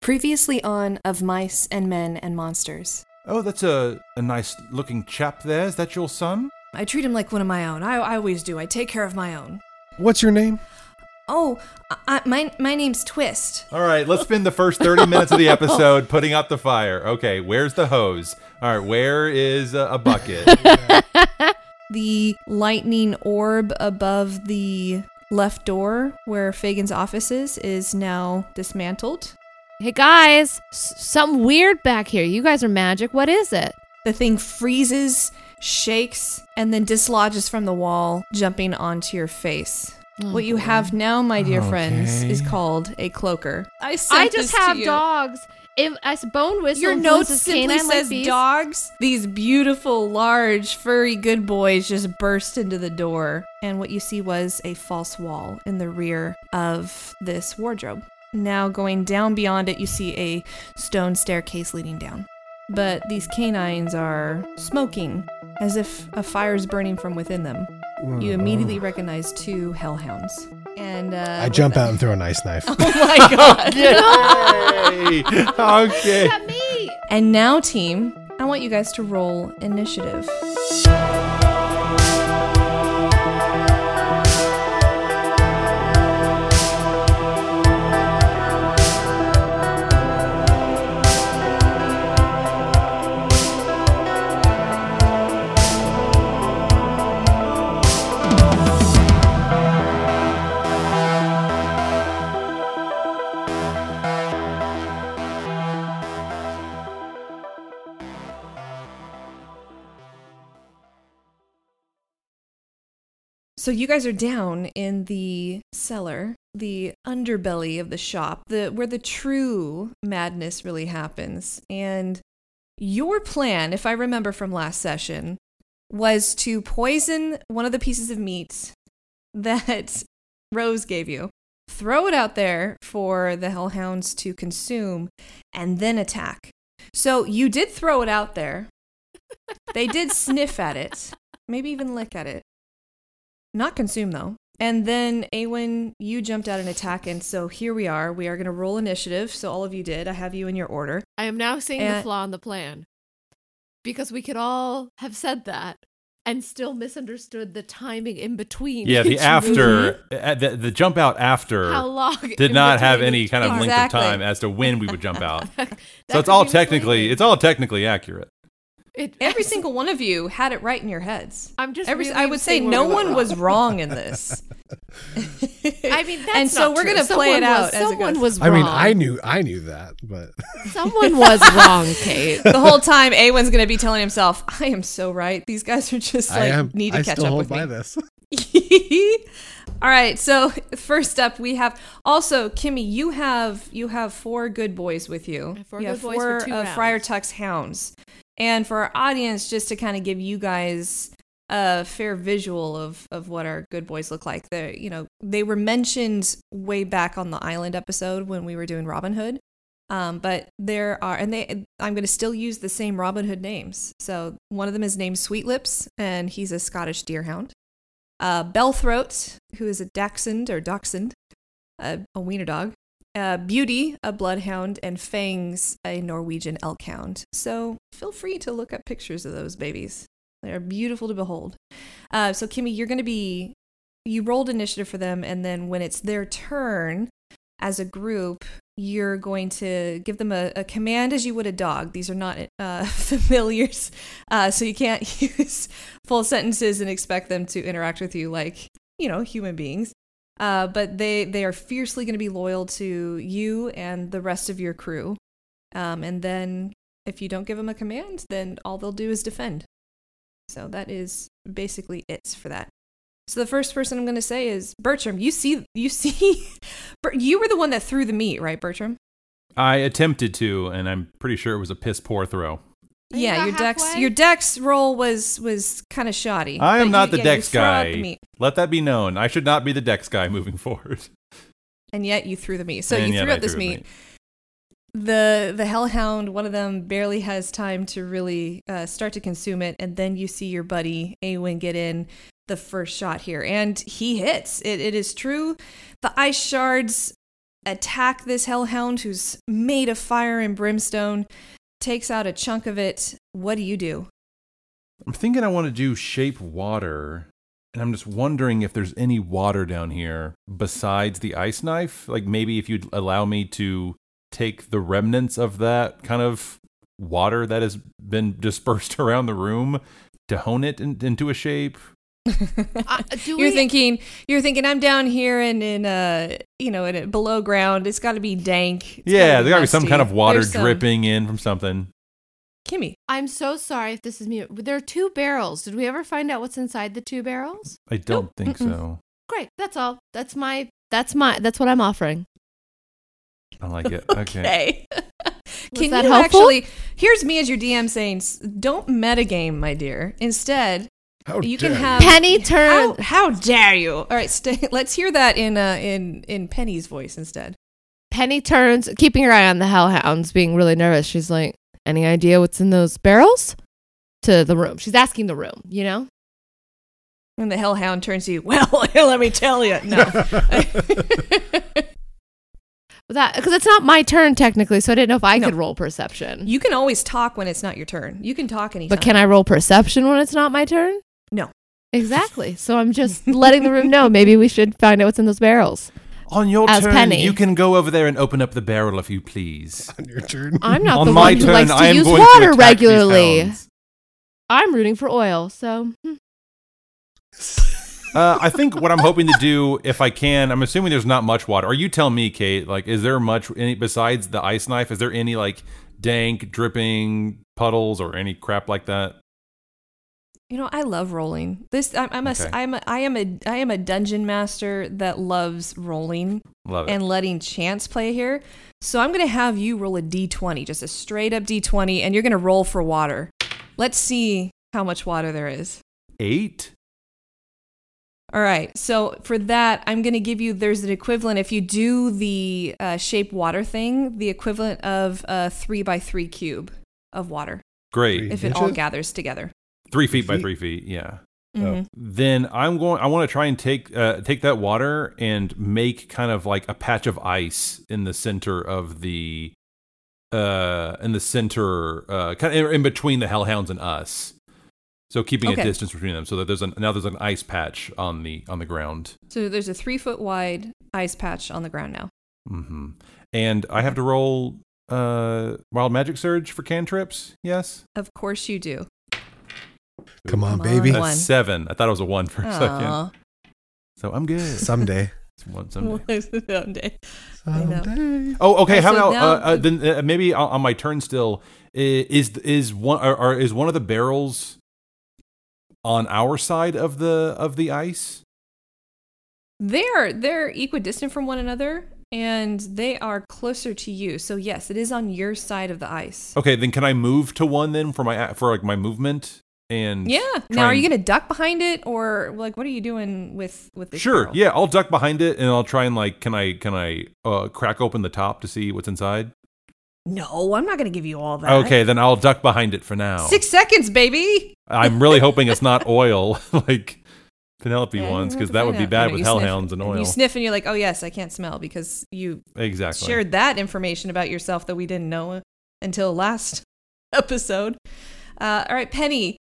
Previously on Of Mice and Men and Monsters. Oh, that's a, a nice looking chap there. Is that your son? I treat him like one of my own. I, I always do. I take care of my own. What's your name? Oh, I, my my name's Twist. All right, let's spend the first 30 minutes of the episode putting out the fire. Okay, where's the hose? All right, where is a, a bucket? The lightning orb above the left door where Fagin's office is is now dismantled. Hey guys, s- something weird back here. You guys are magic. What is it? The thing freezes, shakes, and then dislodges from the wall, jumping onto your face. Oh, what you have now, my dear friends, is called a cloaker. I sent I this just to have you. dogs. If as bone whistle Your note simply canine like says bees- dogs. These beautiful, large, furry good boys just burst into the door. And what you see was a false wall in the rear of this wardrobe. Now, going down beyond it, you see a stone staircase leading down. But these canines are smoking as if a fire is burning from within them. You immediately recognize two hellhounds. And uh, I jump out and throw a nice knife. Oh my god. Yay! Okay. Me. And now, team, I want you guys to roll initiative. So you guys are down in the cellar, the underbelly of the shop, the where the true madness really happens. And your plan, if I remember from last session, was to poison one of the pieces of meat that Rose gave you. Throw it out there for the hellhounds to consume and then attack. So you did throw it out there. They did sniff at it, maybe even lick at it. Not consume though. And then Awen, you jumped out and attack, and so here we are. We are going to roll initiative. So all of you did. I have you in your order. I am now seeing the flaw in the plan. Because we could all have said that and still misunderstood the timing in between. Yeah, the after, uh, the, the jump out after How long did not have any kind of part. length of time as to when we would jump out. So it's all technically, misleading. it's all technically accurate. It- Every single one of you had it right in your heads. I'm just Every, really I would say no we went one was wrong. in this. I mean, that's and so we're true. gonna play it Someone out was- as it someone goes. was I mean. I knew I knew that, but Someone was wrong, Kate. the whole time Awen's gonna be telling himself, "I am so right. These guys are just I like am. need to I catch still up hold with by me." this. All right. So first up, we have also Kimmy. You have you have four good boys with you. I four you good have boys four for two uh. Friar Tuck's hounds. And for our audience, just to kind of give you guys a fair visual of of what our good boys look like. They you know they were mentioned way back on the island episode when we were doing Robin Hood. Um, but there are, and they, I'm going to still use the same Robin Hood names. So one of them is named Sweet Lips, and he's a Scottish deerhound. Uh, Bellthroat, who is a Dachshund or Dachshund, a, a wiener dog. Uh, Beauty, a bloodhound, and Fangs, a Norwegian elk hound. So feel free to look up pictures of those babies. They're beautiful to behold. Uh, so Kimmy, you're going to be, you rolled initiative for them, and then when it's their turn, as a group, you're going to give them a, a command as you would a dog. These are not uh, familiars, uh, so you can't use full sentences and expect them to interact with you like you know human beings. Uh, but they they are fiercely going to be loyal to you and the rest of your crew. Um, and then if you don't give them a command, then all they'll do is defend. So that is basically it for that. So the first person I'm going to say is Bertram. You see, you see, you were the one that threw the meat, right, Bertram? I attempted to, and I'm pretty sure it was a piss poor throw. You yeah, got your dex, your dex roll was was kind of shoddy. I am not you- the yeah, dex throw out the guy. meat, Let that be known. I should not be the dex guy moving forward. and yet you threw the meat. So And you threw out this threw the meat. The the hellhound, one of them barely has time to really uh, start to consume it, and then you see your buddy Awen get in the first shot here, and he hits. It, it is true. The ice shards attack this hellhound who's made of fire and brimstone, takes out a chunk of it. What do you do? I'm thinking I want to do shape water, and I'm just wondering if there's any water down here besides the ice knife. Like maybe if you'd allow me to take the remnants of that kind of water that has been dispersed around the room to hone it in, into a shape. Uh, do you're we- thinking you're thinking I'm down here and in uh you know in a, below ground. It's got to be dank. It's yeah, gotta there gotta be some kind of water There's some- dripping in from something. Kimmy, I'm so sorry if this is me. There are two barrels. Did we ever find out what's inside the two barrels? I don't think Mm-mm. so. Great. That's all. That's my. That's my. That's what I'm offering. I like it. Okay. okay. Can that you helpful? actually? Here's me as your DM saying, don't metagame, my dear. Instead, How you dare can you. have Penny turn. How, how dare you? All right, stay, let's hear that in uh in in Penny's voice instead. Penny turns, keeping her eye on the hellhounds, being really nervous. She's like, "Any idea what's in those barrels?" To the room. She's asking the room. You know. And the hellhound turns to you. Well, let me tell you. No. That because it's not my turn technically, so I didn't know if I No. could roll perception. you can always talk when it's not your turn. You can talk anytime. but can I roll perception when it's not my turn? No. Exactly. So I'm just letting the room know. Maybe we should find out what's in those barrels. On your As turn, Penny. you can go over there and open up the barrel if you please. On your turn. I'm not On the my one who turn, likes to I am use going water to attack these regularly. hounds. I'm rooting for oil, so hmm. Uh, I think what I'm hoping to do, if I can, I'm assuming there's not much water. Or you tell me, Kate. Like, is there much any besides the ice knife? Is there any like dank, dripping puddles or any crap like that? You know, I love rolling. This I'm, I'm Okay. I'm a I am a I am a dungeon master that loves rolling Love and letting chance play here. So I'm gonna have you roll a d20, just a straight up d20, and you're gonna roll for water. Let's see how much water there is. Eight. All right. So for that, I'm going to give you, there's an equivalent. If you do the uh, shape water thing, the equivalent of a three by three cube of water Great. if it all gathers together. Three feet by three feet. Yeah. Mhm. Then I'm going. I want to try and take uh, take that water and make kind of like a patch of ice in the center of the uh in the center uh kind of in between the hellhounds and us. So keeping Okay. a distance between them, so that there's an now there's an ice patch on the on the ground. So there's a three foot wide ice patch on the ground now. Mm-hmm. And I have to roll uh wild magic surge for cantrips. Yes, Of course you do. Come on, Come baby. on. a One. seven. I thought it was a one for a second. So I'm good. Someday. One someday. Someday. I know. Someday. Oh, okay. How so about now uh, uh, then? Uh, maybe on, on my turn still i- is is one or, or is one of the barrels on our side of the of the ice? They're they're equidistant from one another and they are closer to you. So yes, it is on your side of the ice. Okay, then can I move to one then for my for like my movement and Yeah. Now, are you gonna duck behind it, or like what are you doing with with this? Sure. Yeah, I'll duck behind it and I'll try and like can I can I uh, crack open the top to see what's inside? No, I'm not gonna give you all that. Okay, then I'll duck behind it for now. Six seconds, baby. I'm really hoping it's not oil like Penelope Yeah, we'll because that would be out. bad with sniff- hellhounds and oil. You sniff and you're like, oh yes, I can't smell because you exactly. shared that information about yourself that we didn't know until last episode. Uh, all right, Penny.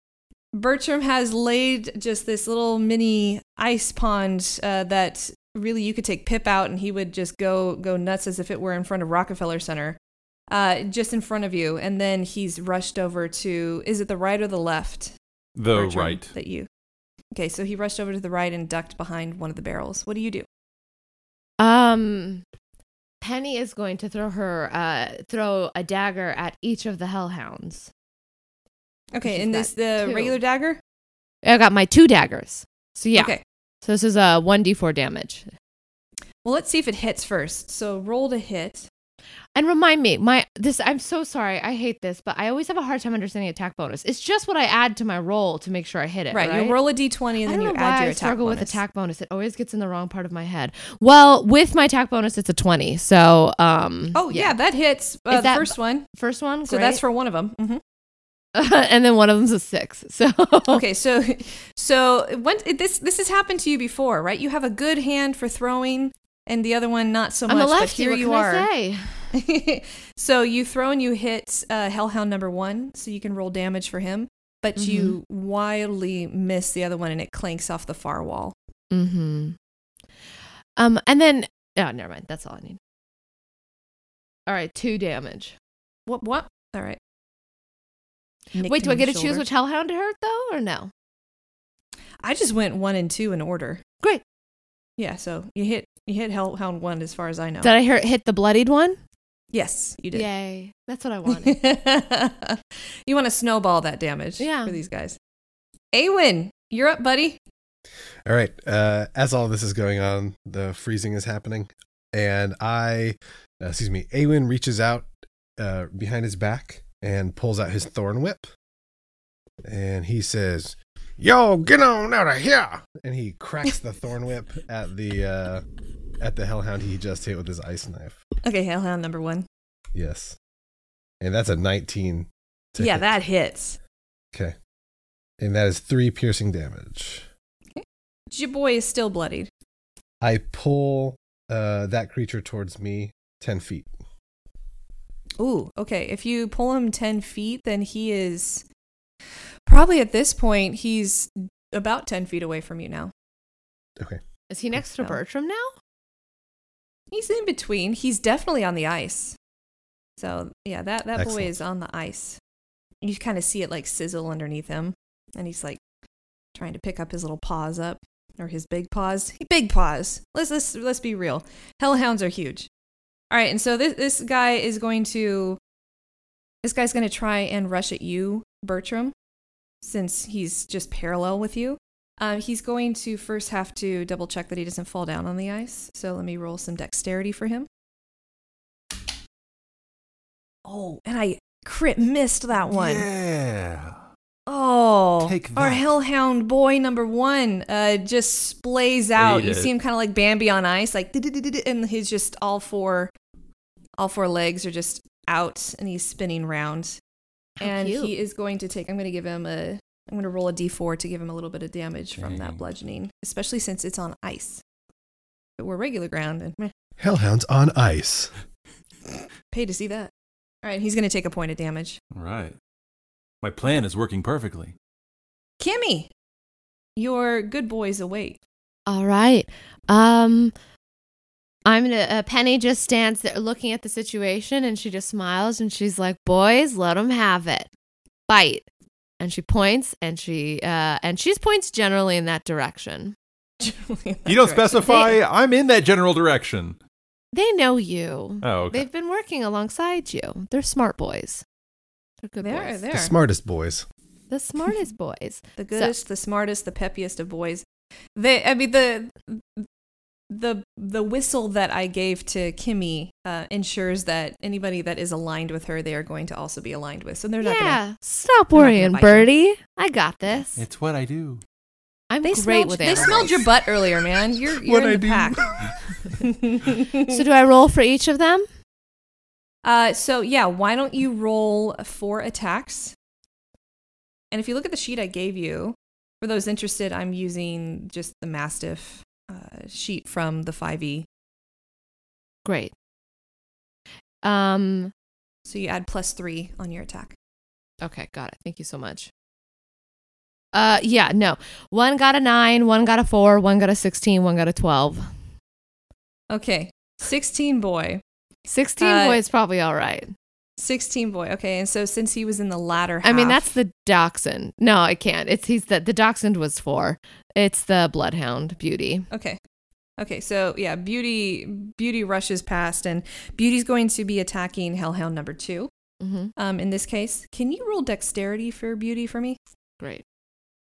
Bertram has laid just this little mini ice pond uh, that really you could take Pip out and he would just go go nuts as if it were in front of Rockefeller Center, uh, just in front of you, and then he's rushed over to is it the right or the left? The Bertram, right. that you. Okay, so he rushed over to the right and ducked behind one of the barrels. What do you do? Um, Penny is going to throw her uh throw a dagger at each of the hellhounds. Okay, She's and this the two. regular dagger. I got my two daggers. So yeah. Okay. So this is a one d four damage. Well, let's see if it hits first. So roll to hit. And remind me, my this I'm so sorry. I hate this, but I always have a hard time understanding attack bonus. It's just what I add to my roll to make sure I hit it. Right, Right. you roll a d20 and I then you know add why your I attack struggle with bonus. attack bonus. It always gets in the wrong part of my head. Well, with my attack bonus, it's a twenty. So, um, Oh yeah, that hits uh, Is the that- first one. first one. So that's for one of them. Hmm and then one of them's a six. So Okay, so so when this this has happened to you before, right? You have a good hand for throwing, and the other one not so I'm much. a lefty. but here what you are. So you throw and you hit uh, Hellhound number one, so you can roll damage for him. But you Mm-hmm. wildly miss the other one, and it clanks off the far wall. Mm-hmm. Um, and then oh, never mind. That's all I need. All right, two damage. What? What? All right. Nicked Wait, do I get the to choose which hellhound to hurt though, or no? I just went one and two in order. Great. Yeah, so you hit you hit Hellhound one as far as I know. Did I hear hit the bloodied one? yes, you did. Yay! That's what I wanted. you want to snowball that damage Yeah. for these guys. Awen, you're up, buddy. All right. Uh, as all this is going on, the freezing is happening, and I, uh, excuse me, Awen reaches out uh, behind his back and pulls out his thorn whip, and he says, "Yo, get on out of here!" And he cracks the thorn whip at the uh, at the hellhound he just hit with his ice knife. Okay, Hellhound number one. Yes, and that's a nineteen. to Yeah, hit. that hits. Okay, and that is three piercing damage. Your boy is still bloodied. I pull uh, that creature towards me ten feet. Ooh, okay. If you pull him 10 feet, then he is probably at this point, he's about 10 feet away from you now. Okay. Is he next to So. Bertram now? He's in between. He's definitely on the ice. So, yeah, that, that boy is on the ice. You kind of see it like sizzle underneath him. And he's like trying to pick up his little paws up or his big paws. Big paws. Let's, let's, let's be real. Hellhounds are huge. All right. And so this, this guy is going to, this guy's going to try and rush at you, Bertram, since he's just parallel with you. Um, he's going to first have to double check that he doesn't fall down on the ice. So let me roll some dexterity for him. Oh, and I crit missed that one. Yeah. Oh, Take our hellhound boy number one uh, just splays out. Ate You it. see him kind of like Bambi on ice, like and he's just all four, all four legs are just out, and he's spinning round. How and cute. he is going to take. I'm going to give him a. I'm going to roll a d4 to give him a little bit of damage from that bludgeoning, especially since it's on ice. But we're regular ground, and meh, Hellhounds on ice. pay to see that. All right, he's going to take a point of damage. All right. My plan is working perfectly. Kimmy, your good boys await. All right. Um, I'm gonna. Uh, Penny just stands there looking at the situation, and she just smiles, and she's like, "Boys, let them have it. Bite." And she points, and she uh, and she's points generally in that direction. You don't specify. I'm in that general direction. They know you. Oh, okay. They've been working alongside you. They're smart boys. They're good They're boys. The smartest boys. The smartest boys. the goodest, the smartest, the peppiest of boys. They, I mean, the the the whistle that I gave to Kimmy uh, ensures that anybody that is aligned with her, they are going to also be aligned with. So they're not yeah. gonna. Stop they're not gonna worrying, bite you. Birdie. I got this. It's what I do. I'm They great smelled. with They smelled your butt earlier, man. You're you're What in I the do. pack. So do I roll for each of them? Uh, so yeah, why don't you roll four attacks? And if you look at the sheet I gave you, for those interested, I'm using just the Mastiff uh, sheet from the 5e. Great. Um. So you add plus three on your attack. Okay, got it. Thank you so much. Uh, yeah, no. One got a nine, one got a four, one got a 16, one got a twelve. Okay. 16 boy. 16 Uh, boy is probably all right. 16 boy. Okay. And so since he was in the latter half. I mean, that's the dachshund. No, I can't. It's he's the the dachshund was four. It's the bloodhound beauty. Okay. Okay, so yeah, Beauty Beauty rushes past, and Beauty's going to be attacking Hellhound number two. hmm Um, in this case, can you roll Dexterity for Beauty for me? Great.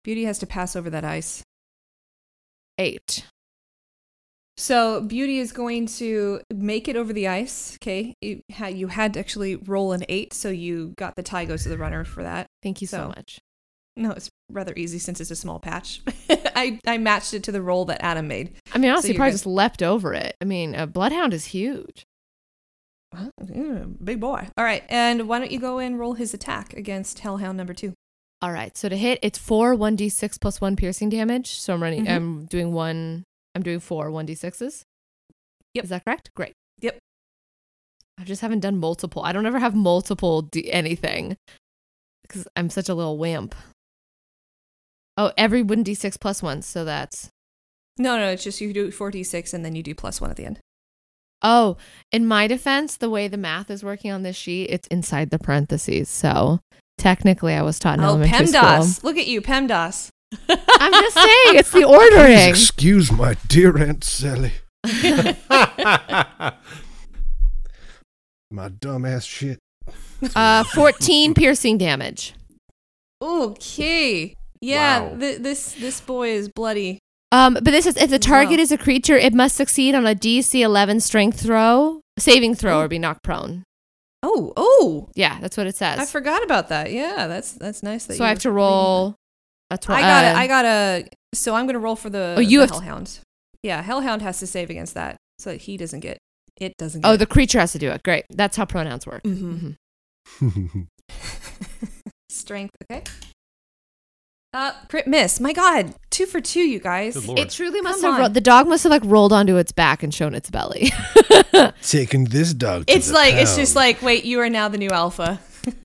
Beauty has to pass over that ice. Eight. So Beauty is going to make it over the ice. Okay, you had you had to actually roll an eight, so you got the tie goes to the runner for that. Thank you so, So- much. No, it's rather easy since it's a small patch. I I matched it to the roll that Adam made. I mean, honestly, you're probably just leapt over it. I mean, a bloodhound is huge. Yeah, big boy. All right, and why don't you go and roll his attack against Hellhound number two? All right. So to hit, it's four one d six plus one piercing damage. So I'm running. Mhm. I'm doing one. I'm doing four one d sixes. Yep. Is that correct? Great. Yep. I just haven't done multiple. I don't ever have multiple d- anything because I'm such a little wimp. Oh, every one d six plus one. So that's No, no, it's just you do 4d6 and then you do plus one at the end. oh. In my defense, the way the math is working on this sheet, it's inside the parentheses. So technically, I was taught in oh, elementary PEMDAS. Look at you, PEMDAS. school. I'm just saying, it's the Please ordering. excuse my dear Aunt Sally. My dumbass shit. Uh, 14 piercing damage. okay. Yeah, Wow. th- this this boy is bloody. Um, but this is if the target Wow. is a creature, it must succeed on a DC 11 strength throw, saving throw, or be knocked prone. Oh, oh. Yeah, that's what it says. I forgot about that. Yeah, that's that's nice that so you I have to roll a tw- I got uh, it. I got a. So I'm gonna roll for the, Oh, you the have to- Hellhound. Yeah, Hellhound has to save against that, so that he doesn't get. It doesn't. Get Oh, Get the creature has to do it. Great. That's how pronouns work. Mhm. Mhm. strength. Okay. Uh, crit miss. My God, two for two, you guys. Good lord. It truly must Come have. Ro- on. the dog must have like rolled onto its back and shown its belly. Taking this dog. to It's the like it's just pound. like wait, you are now the new alpha.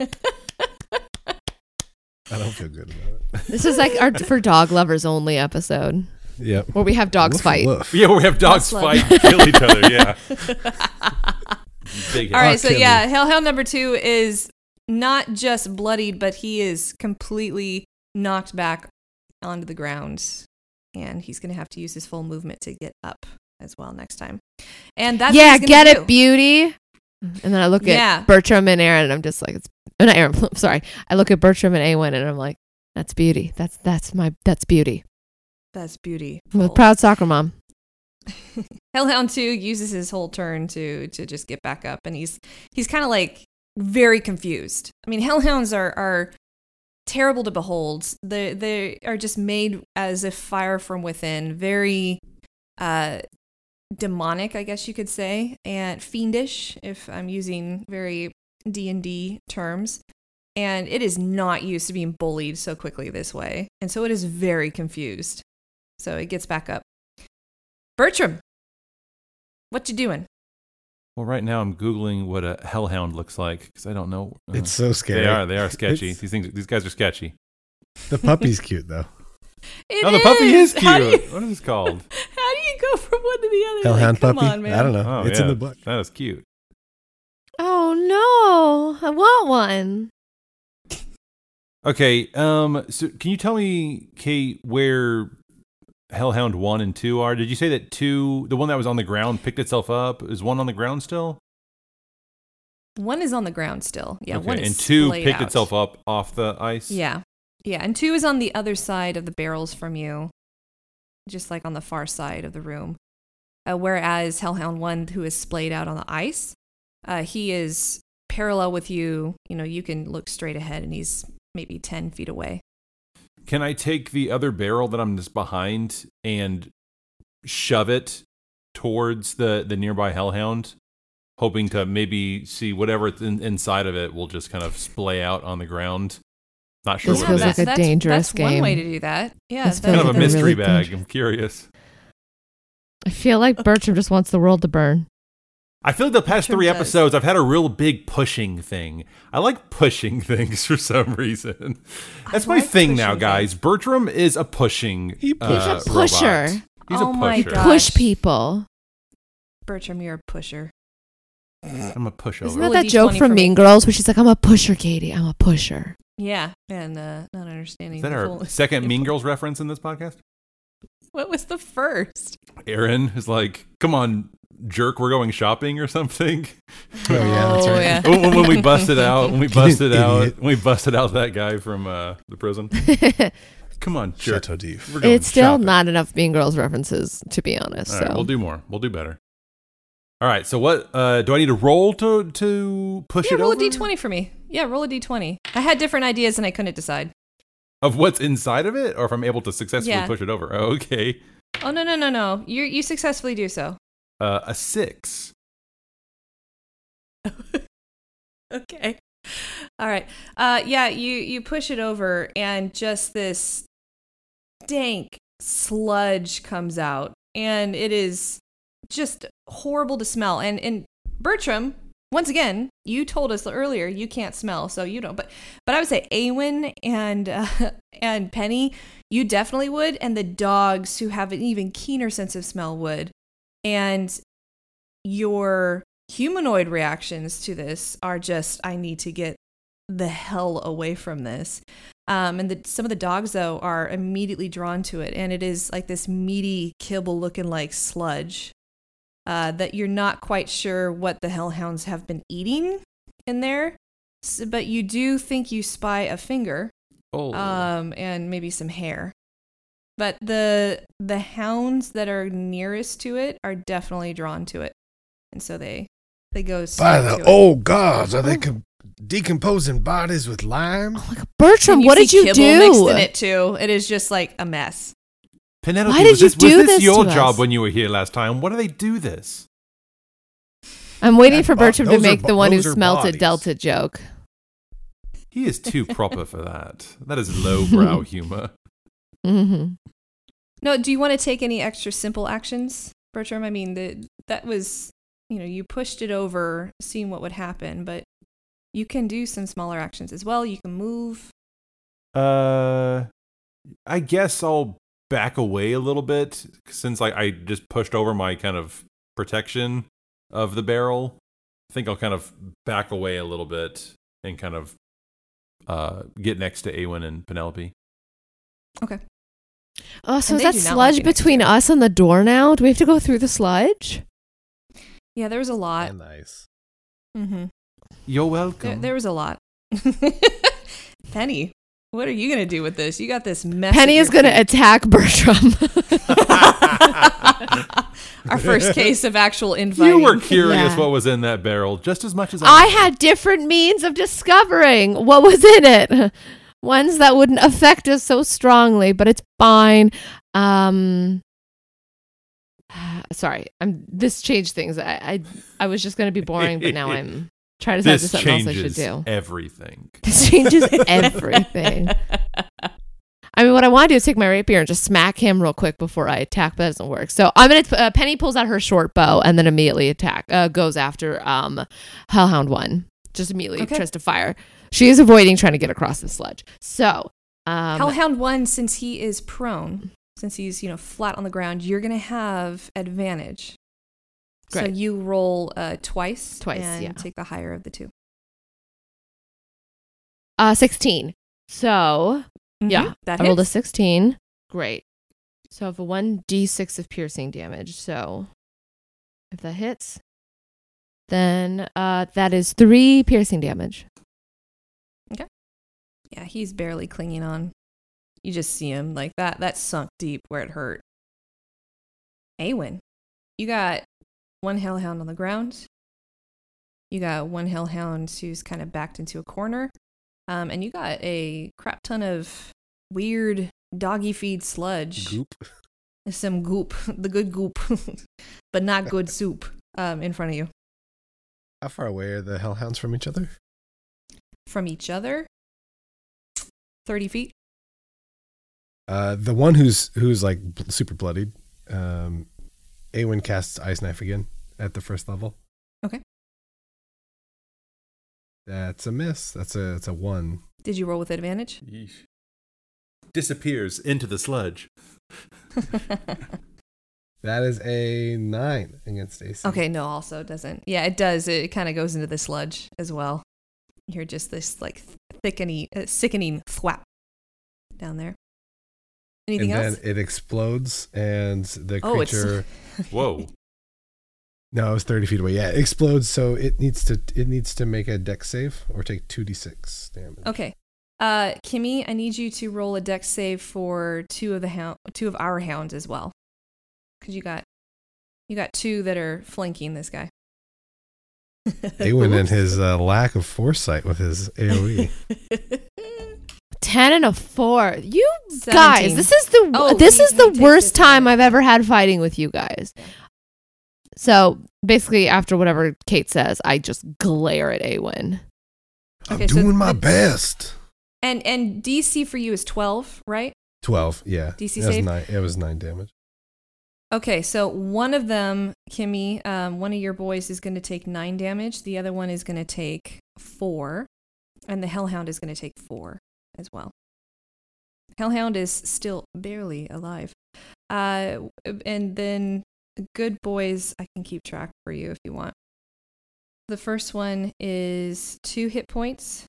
I don't feel good about it. this is like our for dog lovers only episode Yep. where we have dogs Woof, fight. woof. yeah, we have dogs Muslim. fight and kill each other. Yeah. Big All right, R. so Kelly. yeah, Hellhound number two is not just bloodied, but he is completely knocked back onto the ground, and he's gonna have to use his full movement to get up as well next time. And that's yeah, get do. it, beauty. And then I look at Yeah. Bertram and Aaron, and I'm just like, it's not Aaron. Sorry, I look at Bertram and Awen, and I'm like, that's beauty. That's that's my that's beauty. That's beauty. I'm a proud soccer mom. Hellhound 2 uses his whole turn to to just get back up and he's he's kind of like very confused. I mean, hellhounds are are terrible to behold. They they are just made as if fire from within, very uh demonic, I guess you could say, and fiendish if I'm using very D&D terms. And it is not used to being bullied so quickly this way. And so it is very confused. So it gets back up. Bertram, what you doing? Well, right now I'm googling what a hellhound looks like because I don't know. Uh, It's so scary. They are. They are sketchy. It's- These things. These guys are sketchy. The puppy's cute though. It oh, the puppy is cute. You, What is this called? how do you go from one to the other? Hellhound Like, puppy. on, man. I don't know. Oh, it's yeah. in the book. That is cute. Oh no, I want one. Okay. Um. So, can you tell me, Kate, where Hellhound one and two are? Did you say that two, the one that was on the ground, picked itself up? Is one on the ground still? One is on the ground still. Yeah, Okay, one and two picked out. itself up off the ice. Yeah, yeah, and two is on the other side of the barrels from you, just like on the far side of the room. Uh, whereas Hellhound one, who is splayed out on the ice, uh, he is parallel with you. You know, you can look straight ahead, and he's maybe ten feet away. Can I take the other barrel that I'm just behind and shove it towards the the nearby hellhound, hoping to maybe see whatever's in, inside of it will just kind of splay out on the ground. Not sure This what feels it like is. a that's, dangerous that's One way game. to do that. Yeah, This that- kind of a like a mystery really bag. danger- I'm curious. I feel like Bertram just wants the world to burn. I feel like the past Bertram three does. episodes, I've had a real big pushing thing. I like pushing things for some reason. That's my like thing now, guys. things. Bertram is a pushing. He uh, He's a pusher. robot. He's Oh a my pusher. God. Push people. Bertram, you're a pusher. I'm a pusher. Isn't Roll that a that joke from for me. Mean Girls where she's like, I'm a pusher, Katie. I'm a pusher. Yeah, and uh, not understanding. Is that the our full- second Mean Girls reference in this podcast? What was the first? Aaron is like, "Come on, jerk, we're going shopping or something." Oh yeah, that's Oh, right. yeah. when, when we busted out, when we busted out, when we busted out that guy from uh, the prison. Come on, jerk. Chateau d'If. We're going it's still shopping. not enough Mean Girls references, to be honest. All so right, we'll do more. We'll do better. All right. So what? Uh, do I need to roll to to push it? yeah, it roll over? a d20 for me. Yeah, roll a d20. I had different ideas and I couldn't decide. of what's inside of it, or if I'm able to successfully Yeah. push it over. Oh, okay. Oh no no no no! You you successfully do so. Uh, a six. okay. All right. Uh, yeah, you you push it over, and just this dank sludge comes out, and it is just horrible to smell. And and Bertram, once again, you told us earlier you can't smell, so you don't. But but I would say Awen and uh, and Penny, you definitely would, and the dogs who have an even keener sense of smell would, and your humanoid reactions to this are just I need to get the hell away from this. Um, and the, some of the dogs though are immediately drawn to it, and it is like this meaty kibble looking like sludge uh, that you're not quite sure what the hellhounds have been eating in there. S but you do think you spy a finger Oh. um, and maybe some hair. But the the hounds that are nearest to it are definitely drawn to it, and so they they go. By the to it. old gods, are they oh. com- decomposing bodies with lime? Oh my God. Bertram, what did you do? Mixed in it too. It is just like a mess. Penelope, Why did was you this, do was this this your job us? when you were here last time? Why do they do this? I'm waiting That for bo- Bertram to those are make bo- the one who those smelt bodies. a Delta joke. He is too proper for that. That is lowbrow humor. Hmm No, do you want to take any extra simple actions, Bertram? I mean, the that was you know you pushed it over, seeing what would happen, but you can do some smaller actions as well. You can move. Uh, I guess I'll back away a little bit since like I just pushed over my kind of protection of the barrel. I think I'll kind of back away a little bit and kind of uh get next to Awen and Penelope. Okay. Oh, so And is that sludge like between year. us and the door now? Do we have to go through the sludge? Yeah, there was a lot. Oh, nice. Mm-hmm. You're welcome. there was a lot. Penny, what are you gonna do with this? You got this mess. Penny is going to attack Bertram. Our first case of actual infighting. you were curious Yeah. what was in that barrel just as much as I, I was. had different means of discovering what was in it. Ones that wouldn't affect us so strongly, but it's fine. Um sorry, I'm this changed things. I I, I was just gonna be boring, but now I'm trying to decide This something else I should do. everything. This changes everything. I mean, what I want to do is take my rapier and just smack him real quick before I attack, but that doesn't work. So I'm gonna. Uh, Penny pulls out her short bow and then immediately attack. Uh, goes after um, Hellhound one. Just immediately Okay. tries to fire. She is avoiding trying to get across the sludge. So um, Hellhound one, since he is prone, since he's you know flat on the ground, you're gonna have advantage. So you roll uh, twice, Twice, and yeah. take the higher of the two. uh, sixteen. So yeah, Mhm, that I rolled a sixteen. Great. So I have a one d six of piercing damage. So if that hits, then uh, that is three piercing damage. Yeah, he's barely clinging on. You just see him like that. That sunk deep where it hurt. Awen, you got one hellhound on the ground. You got one hellhound who's kind of backed into a corner, um, and you got a crap ton of weird doggy feed sludge. Goop. some goop, the good goop, but not good soup, um, in front of you. How far away are the hellhounds from each other? From each other, 30 feet. Uh, the one who's who's like super bloodied. Um, Awen casts ice knife again at the first level. Okay. That's a miss. That's a that's a one. Did you roll with advantage? Yeesh. Disappears into the sludge. That is a nine against AC. Okay, no, also doesn't. Yeah, it does. It kind of goes into the sludge as well. You hear just this like thickening, uh, sickening thwap down there. Anything and else? then it explodes, and the creature. Oh, it's- creature. Whoa. no, it was thirty feet away. Yeah, it explodes. So it needs to it needs to make a dex save or take two d six damage. Okay. Uh, Kimmy, I need you to roll a dex save for two of the hound, two of our hounds as well, because you got, you got two that are flanking this guy. Awen and his uh, lack of foresight with his. AOE. 10 and a 4. You 17. guys, this is the Oh, this you- is the worst time away. I've ever had fighting with you guys. So, basically after whatever Kate says, I just glare at Awen. I'm Okay, so doing my the- best. and and DC for you is twelve, right? Twelve. Yeah. DC it was save? nine. It was nine damage. Okay, so one of them, Kimmy, um, one of your boys is going to take nine damage. The other one is going to take four, and the Hellhound is going to take four as well. Hellhound is still barely alive. Uh, and then good boys, I can keep track for you if you want. The first one is two hit points.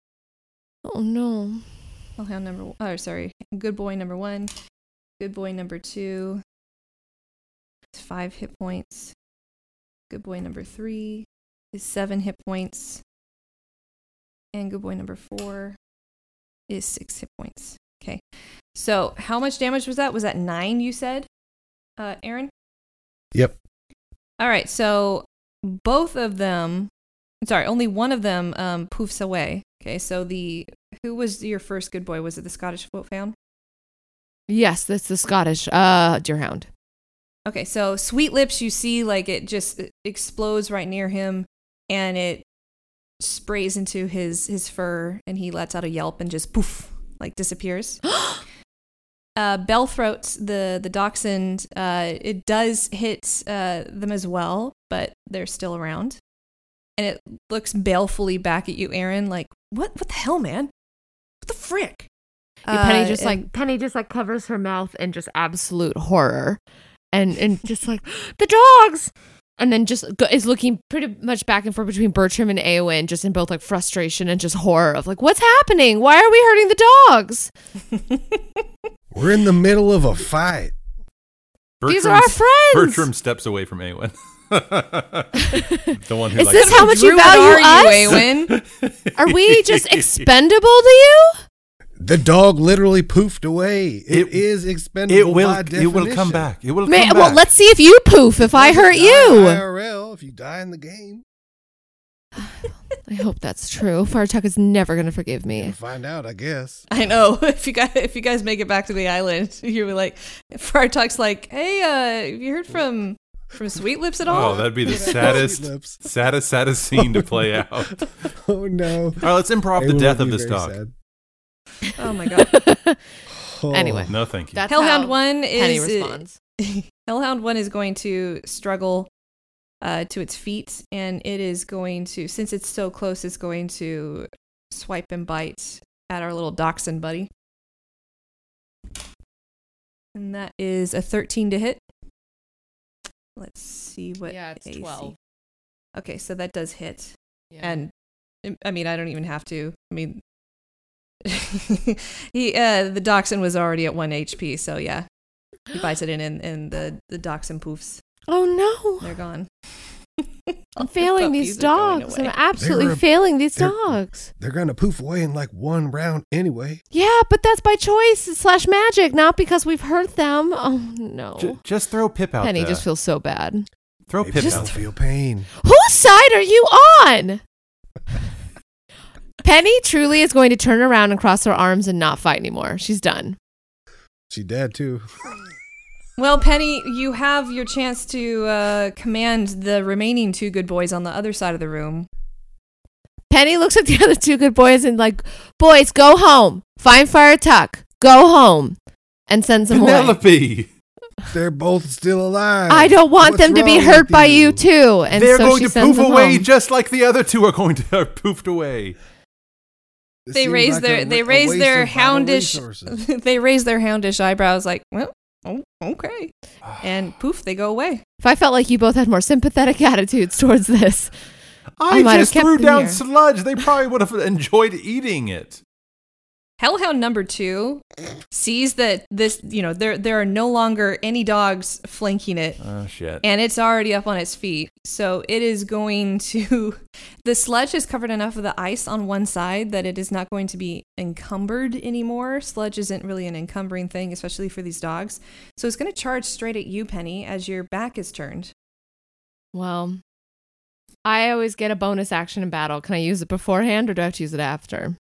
Oh no. Hellhound number, oh sorry, good boy number one, good boy number two, is five hit points. Good boy number three is seven hit points, and good boy number four is six hit points. Okay, so how much damage was that? Was that nine? You said, uh, Aaron. Yep. All right, so both of them, sorry, only one of them um, poofs away. Okay, so the who was your first good boy? Was it the Scottish Foothound? Yes, that's the Scottish uh deerhound. Okay, so Sweet Lips, you see like it just explodes right near him, and it sprays into his his fur, and he lets out a yelp and just poof, like disappears. uh, Bellthroat, the the dachshund, uh, it does hit uh, them as well, but they're still around, and it looks balefully back at you, Aaron. Like, what? What the hell, man? What the frick? Yeah, Penny Uh, just like Penny just like covers her mouth in just absolute horror, and and just like the dogs, and then just go, is looking pretty much back and forth between Bertram and Awen, just in both like frustration and just horror of like what's happening? Why are we hurting the dogs? We're in the middle of a fight. These are our friends. Bertram steps away from Awen. the one who Is like, this how much you Druid value are us? you, Awen? Are we just expendable to you? The dog literally poofed away. It- it is expendable. it will by it will come back. It will May, come well, back. let's see if you poof if I hurt you. IRL if you die in the game. I hope that's true. Fartuck is never going to forgive We'll me. find out, I guess. I know. If you guys if you guys make it back to the island, you're like Fartuck's like, hey, uh, have you heard from from Sweet Lips at all? Oh, that'd be the saddest, saddest, saddest scene to play out. Oh no. All right, let's improv the death of this dog. sad. Oh my god. Oh. Anyway. No, thank you. That's Hellhound how one Penny is responds. Hellhound one is going to struggle uh, to its feet, and it is going to since it's so close, it's going to swipe and bite at our little dachshund buddy. And that is a 13 to hit. Let's see what. Yeah, it's AC. 12. Okay, so that does hit. Yeah. and I mean I don't even have to. I mean, he uh, the dachshund was already at one HP, so yeah, he bites it in, and, and the the dachshund poofs. oh no. They're gone. I'm failing Puppies these dogs. I'm absolutely They're a- failing these they're- dogs. They're gonna poof away in like one round anyway. Yeah, but that's by choice slash magic, not because we've hurt them. Oh no. J- just throw Pip out Penny there. just feels so bad. throw Maybe Pip they out. don't feel pain. Whose side are you on? Penny truly is going to turn around and cross her arms and not fight anymore. She's done. She dead too. Well, Penny, you have your chance to uh, command the remaining two good boys on the other side of the room. Penny looks at the other two good boys and like, boys, go home. Find Friar Tuck. Go home. And sends them away. Penelope. They're both still alive. I don't want What's them to be hurt by you too. And They're so going she to sends poof away home. just like the other two are going to are poofed away. This They raise like their a they raise their houndish they raise their houndish eyebrows like, well, oh, okay. And poof, they go away. If I felt like you both had more sympathetic attitudes towards this, I I, just threw down here. sludge. They probably would have enjoyed eating it. Hellhound number two sees that this, you know, there there are no longer any dogs flanking it, Oh shit. and it's already up on its feet. So it is going to. The sludge is covered enough of the ice on one side that it is not going to be encumbered anymore. Sludge isn't really an encumbering thing, especially for these dogs. So it's going to charge straight at you, Penny, as your back is turned. well, I always get a bonus action in battle. Can I use it beforehand or do I have to use it after?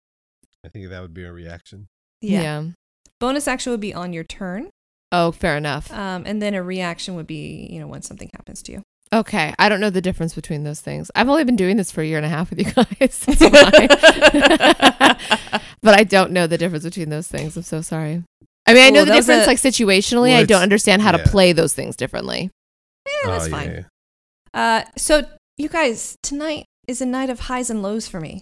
I think that would be a reaction. Yeah. Bonus action would be on your turn, Oh, fair enough. um, and then a reaction would be, you know, when something happens to you. Okay, I don't know the difference between those things. I've only been doing this for a year and a half with you guys. That's why. but I don't know the difference between those things. I'm so sorry. I mean, I know Well, the difference a- like situationally. Well, I don't understand how to play those things differently. Yeah, that's Oh, fine. yeah. Uh, so you guys, tonight is a night of highs and lows for me.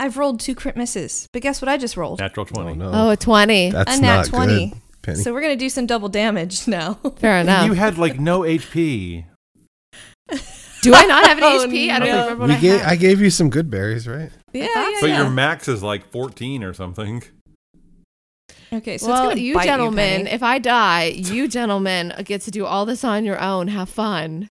I've rolled two crit misses, but guess what I just rolled? Natural Oh, twenty. no. Oh, a 20. That's a nat not 20. good, Penny. So we're gonna do some double damage now. Fair enough. You had like no HP. Do I not have an Oh, HP? I don't no. remember what we I gave, had. I gave you some good berries, right? yeah, yeah, But yeah. your max is like fourteen or something. okay. So well, it's you bite gentlemen, Penny. if I die, you gentlemen get to do all this on your own. Have fun.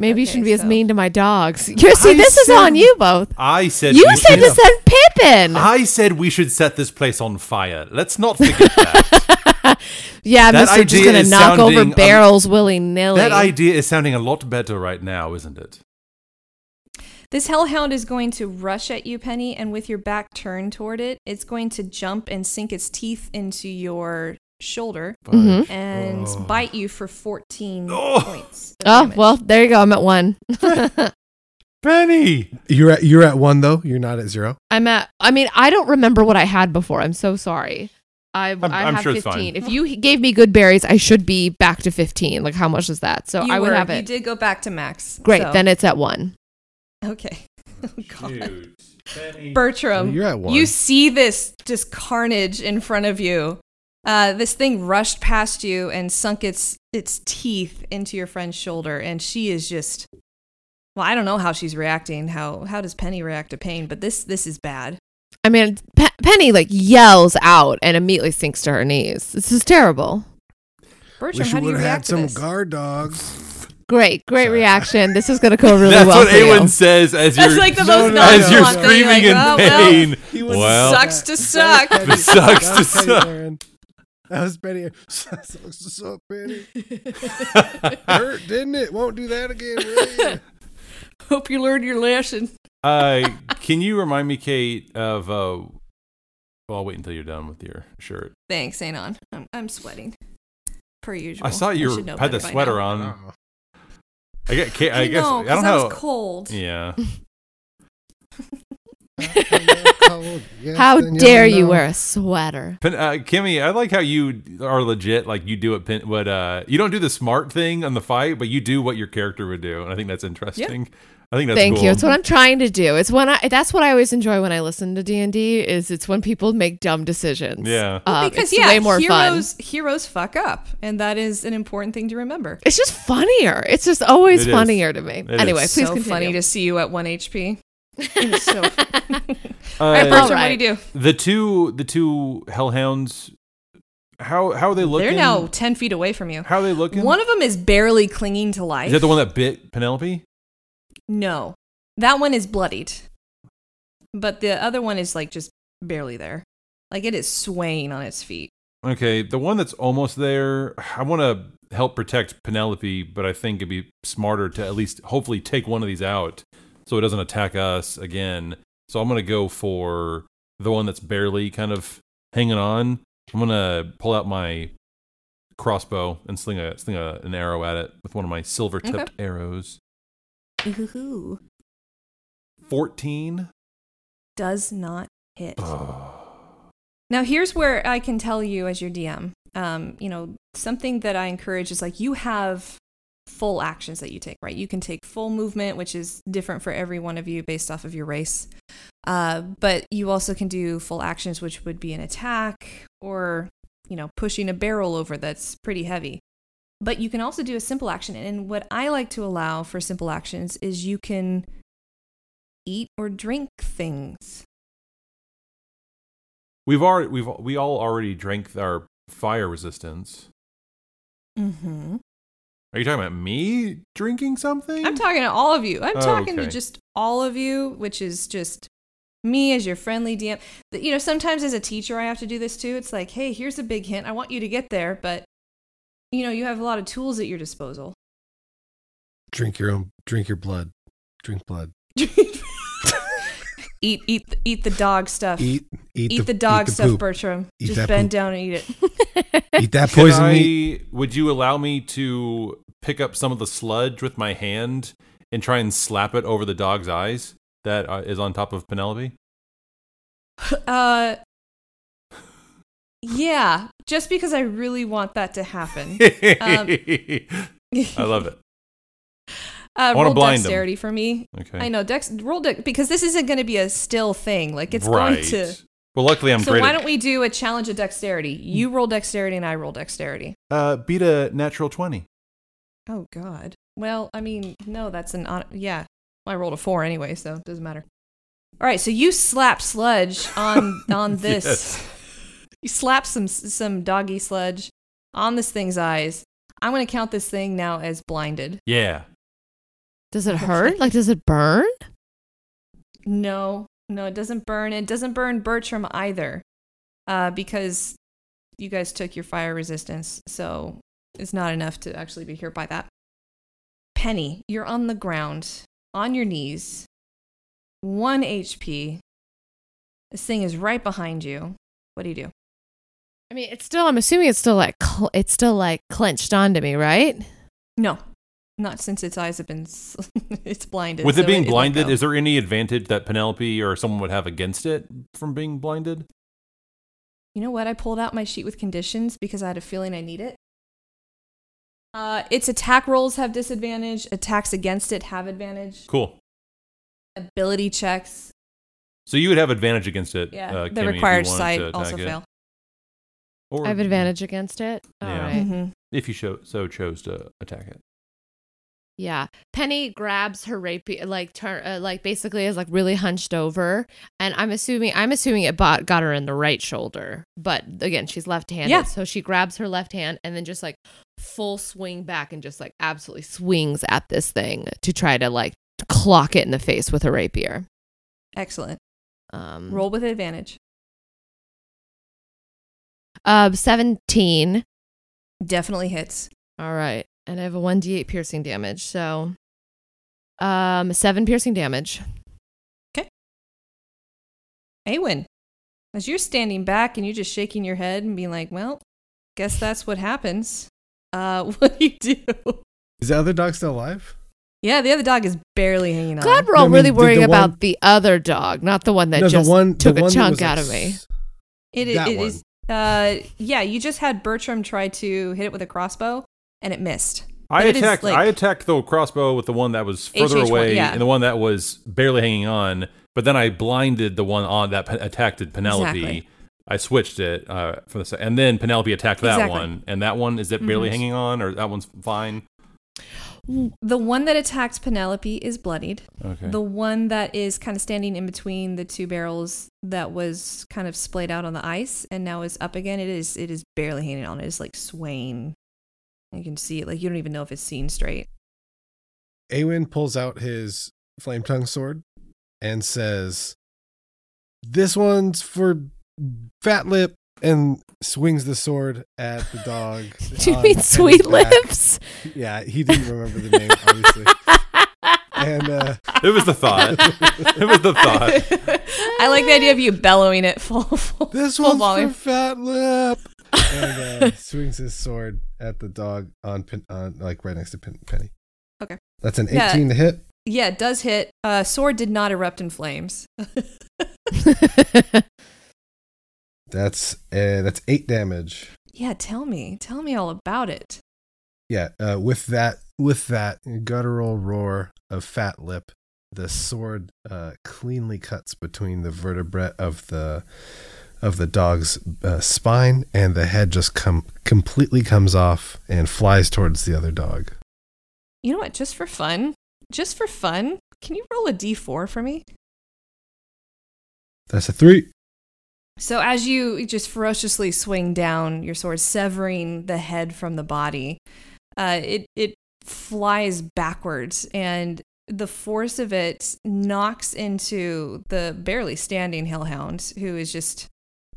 Maybe you shouldn't be as mean to my dogs. You see, I this is on you both. I said You said to send Pippin. I said we should set this place on fire. Let's not forget that. yeah, That Mister just gonna knock over sounding, um, barrels willy nilly. that idea is sounding a lot better right now, isn't it? This hellhound is going to rush at you, Penny, and with your back turned toward it, it's going to jump and sink its teeth into your shoulder Mhm. and Oh. bite you for 14 Oh. points. Oh well, there you go. I'm at one. Penny. You're at you're at one though. You're not at zero. I'm at. I mean, I don't remember what I had before. I'm so sorry. I I'm- I I'm have sure it's 15. fine. If you gave me good berries, I should be back to 15. Like how much is that? So You I would were- have it. You did go back to max. Great. so- Then it's at one. Okay. Oh, God. Shoot. Penny. Bertram, You're at one. you see this just carnage in front of you. Uh, this thing rushed past you and sunk its its teeth into your friend's shoulder, and she is just. Well, I don't know how she's reacting. How how does Penny react to pain? But this this is bad. I mean, Pe- Penny like yells out and immediately sinks to her knees. This is terrible. Bertram, Wish how you do you would have had react to some this? guard dogs. Great, great Sorry. reaction. This is going to go really That's well what for. Awen says as That's you're like the most no, as you're nonchalant thing. screaming like, in well, well, pain. He was- Well, sucks to suck. Penny. Sucks to suck. Aaron. That was Penny. Sucks to suck, Penny. Hurt, didn't it? Won't do that again, will? Hope you learned your lesson. uh, can you remind me, Kate, of uh? Well, I'll wait until you're done with your shirt. Thanks, Anon. I'm, I'm sweating. Per usual. I saw you should know had the sweater now. on. Oh. I get. Kate, I, I, guess know, I 'cause don't I know. was cold. Yeah. How dare you wear a sweater? Pen, uh, Kimmy, I like how you are legit. Like you do it. Pen, what uh, you don't do the smart thing on the fight, but you do what your character would do, and I think that's interesting. I think that's Thank cool. you. It's what I'm trying to do. It's when I. That's what I always enjoy when I listen to D and D. Is it's when people make dumb decisions. Yeah. Um, because it's yeah, way more fun. heroes heroes fuck up, and that is an important thing to remember. It's just funnier. It's just always It is. funnier to me. It anyway, is. please so continue. funny to see you at one HP. It's so. Uh, All right, what do you do? the two the two hellhounds. How how are they looking? They're now ten feet away from you. How are they looking? One of them is barely clinging to life. is that the one that bit Penelope? No, that one is bloodied, but the other one is like just barely there. Like it is swaying on its feet. Okay, the one that's almost there. I want to help protect Penelope, but I think it'd be smarter to at least hopefully take one of these out so it doesn't attack us again. So I'm gonna go for the one that's barely kind of hanging on. I'm gonna pull out my crossbow and sling a sling a, an arrow at it with one of my silver tipped arrows. Ooh, Fourteen. does not hit. Oh. Now, here's where I can tell you as your DM, um, you know, something that I encourage is like you have full actions that you take, right? You can take full movement, which is different for every one of you based off of your race. Uh, but you also can do full actions, which would be an attack or you know, pushing a barrel over that's pretty heavy. But you can also do a simple action. And what I like to allow for simple actions is you can eat or drink things. We've already we've we all already drank our fire resistance. Mm-hmm. Are you talking about me drinking something? I'm talking to all of you. I'm Oh, talking to just all of you, which is just me as your friendly DM. You know, sometimes as a teacher, I have to do this too. It's like, hey, here's a big hint. I want you to get there, but you know, you have a lot of tools at your disposal. Drink your own. Drink your blood. Drink blood. eat, eat, eat the dog stuff. Eat. Eat, Eat the, dog the stuff, poop. Bertram. Eat just bend poop. down and eat it. Eat that poison I- meat. Would you allow me to pick up some of the sludge with my hand and try and slap it over the dog's eyes that uh, on top of Penelope? Uh, yeah, just because I really want that to happen. I love it. Uh, wanna roll blind 'em. dexterity for me. Okay. I know dex roll dex because this isn't going to be a still thing. Like it's right. going to. Well, luckily I'm so great. why at- don't we do a challenge of dexterity? You roll dexterity and I roll dexterity. uh, beat a natural twenty? Oh God. Well, I mean, no, that's an on. Yeah, well, I rolled a four anyway, so it doesn't matter. All right, so you slap sludge on on this. Yes. You slap some some doggy sludge on this thing's eyes. I'm going to count this thing now as blinded. Yeah. Does it hurt? Like, does it burn? No, no, it doesn't burn. It doesn't burn Bertram either, uh, because you guys took your fire resistance, so it's not enough to actually be hurt by that. Penny, you're on the ground, on your knees, one HP. This thing is right behind you. What do you do? I mean, it's still. I'm assuming it's still like cl- it's still like clenched onto me, right? No, not since its eyes have been. s- it's blinded. With it so being won't blinded, go. is there any advantage that Penelope or someone would have against it from being blinded? You know what? I pulled out my sheet with conditions because I had a feeling I need it. Uh, its attack rolls have disadvantage. Attacks against it have advantage. Cool. Ability checks, So you would have advantage against it. yeah, uh, the Kimmy, required wanted sight also it. fail. Or I have advantage against it. All Yeah. right. Mhm. if you show, so chose to attack it. Yeah. Penny grabs her rapier, like turn, uh, like basically is like really hunched over, and I'm assuming I'm assuming it bought, got her in the right shoulder, but again she's left-handed, Yeah. so she grabs her left hand and then just like full swing back and just like absolutely swings at this thing to try to like clock it in the face with a rapier. Excellent. Um, Roll with advantage. Uh, seventeen. Definitely hits. All right, and I have a one d8 piercing damage, so um, seven piercing damage. Okay. Awen, as you're standing back and you're just shaking your head and being like, "Well, guess that's what happens." Uh, what do you do? Is the other dog still alive? Yeah, the other dog is barely hanging on. Glad we're No, all I mean, really the- worrying the about one- the other dog, not the one that no, just the one took the a one chunk was, like, out of me. s- It, that it one. Uh, yeah, you just had Bertram try to hit it with a crossbow, and it missed. I But attacked. like- I attacked the crossbow with the one that was further HH1, away yeah. and the one that was barely hanging on. But then I blinded the one on that attacked Penelope. Exactly. I switched it uh, for the and then Penelope attacked that Exactly. one, and that one is it barely Mhm. hanging on, or that one's fine. The one that attacked Penelope is bloodied. Okay. The one that is kind of standing in between the two barrels that was kind of splayed out on the ice and now is up again. It is. It is barely hanging on. It is like swaying. You can see it. Like you don't even know if it's seen straight. Awen pulls out his flame tongue sword and says, "This one's for Fat Lip," and swings the sword at the dog. Do you mean Penny's sweet back. lips? Yeah, he didn't remember the name, obviously. And uh, it was the thought. it was the thought. I like the idea of you bellowing it full. full this full one's volume. for Fat Lip, and uh, swings his sword at the dog on, Pen- on like right next to Pen- Penny. Okay. That's an Yeah. eighteen to hit. Yeah, it does hit. Uh, sword did not erupt in flames. That's uh, that's eight damage. yeah, tell me, tell me all about it. Yeah, uh, with that with that guttural roar of Fat Lip, the sword uh, cleanly cuts between the vertebrae of the of the dog's uh, spine, and the head just come completely comes off and flies towards the other dog. You know what? Just for fun, just for fun, can you roll a d4 for me? That's a three. So as you just ferociously swing down your sword, severing the head from the body, uh, it it flies backwards, and the force of it knocks into the barely standing hellhound, who is just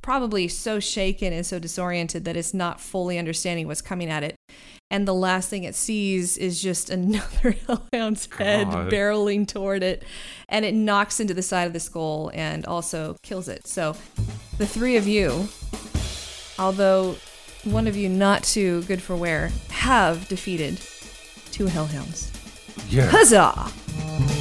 probably so shaken and so disoriented that it's not fully understanding what's coming at it. And the last thing it sees is just another hellhound's head barreling toward it, and it knocks into the side of the skull and also kills it. So, the three of you, although one of you not too good for wear, have defeated two hellhounds. Yeah. Huzzah!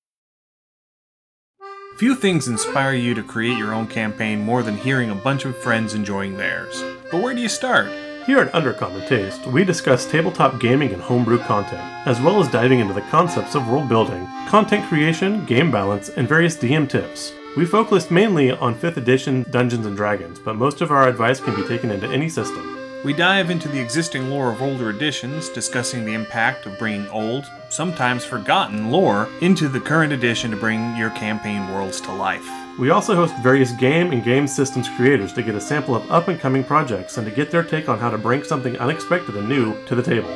Few things inspire you to create your own campaign more than hearing a bunch of friends enjoying theirs. But where do you start? Here at Undercommon Taste, we discuss tabletop gaming and homebrew content, as well as diving into the concepts of world building, content creation, game balance, and various DM tips. We focused mainly on 5th edition Dungeons and Dragons, but most of our advice can be taken into any system. We dive into the existing lore of older editions, discussing the impact of bringing old, sometimes forgotten lore into the current edition to bring your campaign worlds to life. We also host various game and game systems creators to get a sample of up and coming projects and to get their take on how to bring something unexpected and new to the table.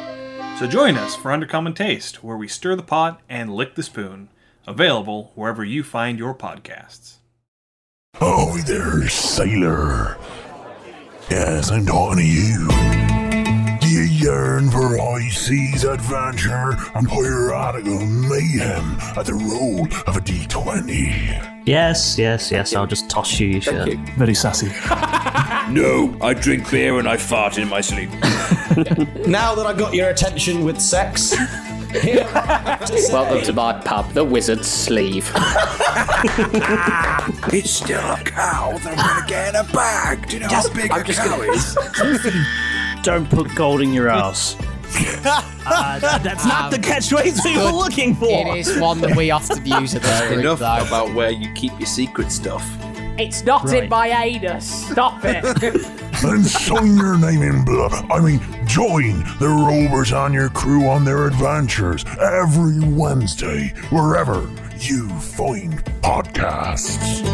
So join us for Undercommon Taste, where we stir the pot and lick the spoon. Available wherever you find your podcasts. Oh, there, sailor. Yes, I'm talking to you. Do you yearn for high seas adventure and piratical mayhem at the roll of a d20? Yes, yes, yes. I'll just toss you uh, your shirt. Very sassy. No, I drink beer and I fart in my sleep. now that I've got your attention with sex, Welcome to my pub, the Wizard's Sleeve. it's still a cow that I'm gonna get in a bag. Do you know Just- how big I'm a just cow gonna- is? Don't put gold in your ass. Uh, that- that's not the catchphrase we were looking for. It is one that we often use at this group, Enough though. about where you keep your secret stuff. It's not Right. in my anus. Stop it. Then sign your name in blood. I mean, join the rovers on your crew on their adventures every Wednesday, wherever you find podcasts.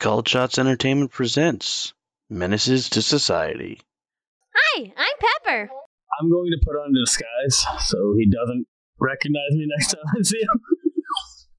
Called Shots Entertainment presents Menaces to Society. Hi, I'm Pepper. I'm going to put on a disguise so he doesn't recognize me next time I see him.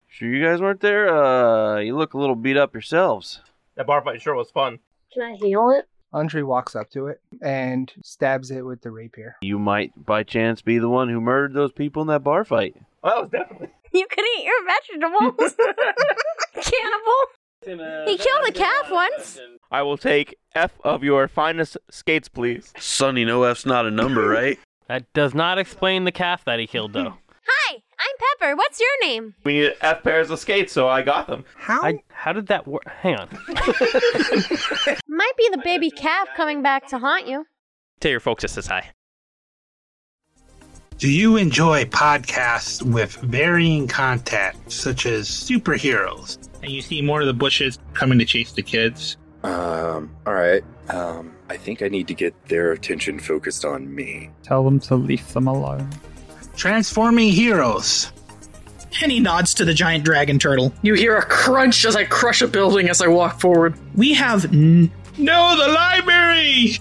Sure, you guys weren't there. Uh, you look a little beat up yourselves. That bar fight sure was fun. Can I heal it? Andre walks up to it and stabs it with the rapier. You might, by chance, be the one who murdered those people in that bar fight. Oh, that was definitely. You can eat your vegetables. Cannibal. He killed a calf once. I will take F of your finest skates, please. Sonny, no F's not a number, right? That does not explain the calf that he killed, though. Hi, I'm Pepper. What's your name? We need F pairs of skates, so I got them. How? how did that work? Hang on. Might be the baby calf coming back to haunt you. Tell your folks this is hi. Do you enjoy podcasts with varying content, such as superheroes, and you see more of the bushes coming to chase the kids? Um, alright. Um, I think I need to get their attention focused on me. Tell them to leave them alone. Transforming heroes. And he nods to the giant dragon turtle. You hear a crunch as I crush a building as I walk forward. We have n- no the library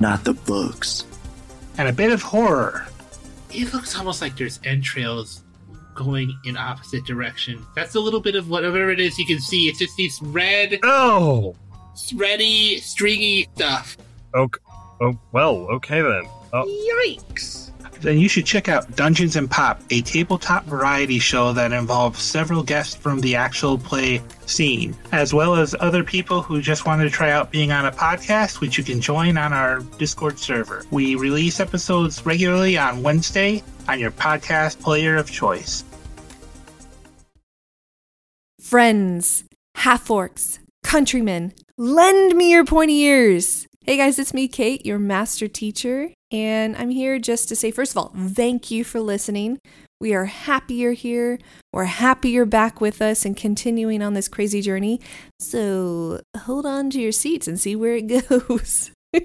Not the books. and a bit of horror. It looks almost like there's entrails going in opposite direction. That's a little bit of whatever it is you can see. It's just these red, Oh. thready, stringy stuff. Okay. Oh well. Okay then. Oh. Yikes! Then you should check out Dungeons and Pop, a tabletop variety show that involves several guests from the actual play scene, as well as other people who just wanted to try out being on a podcast, which you can join on our Discord server. We release episodes regularly on Wednesday on your podcast player of choice. Friends, half orcs, countrymen, lend me your pointy ears. Hey guys, it's me, Kate, your master teacher, and I'm here just to say, first of all, thank you for listening. We are happy you're here. We're happy you're back with us and continuing on this crazy journey. So hold on to your seats and see where it goes.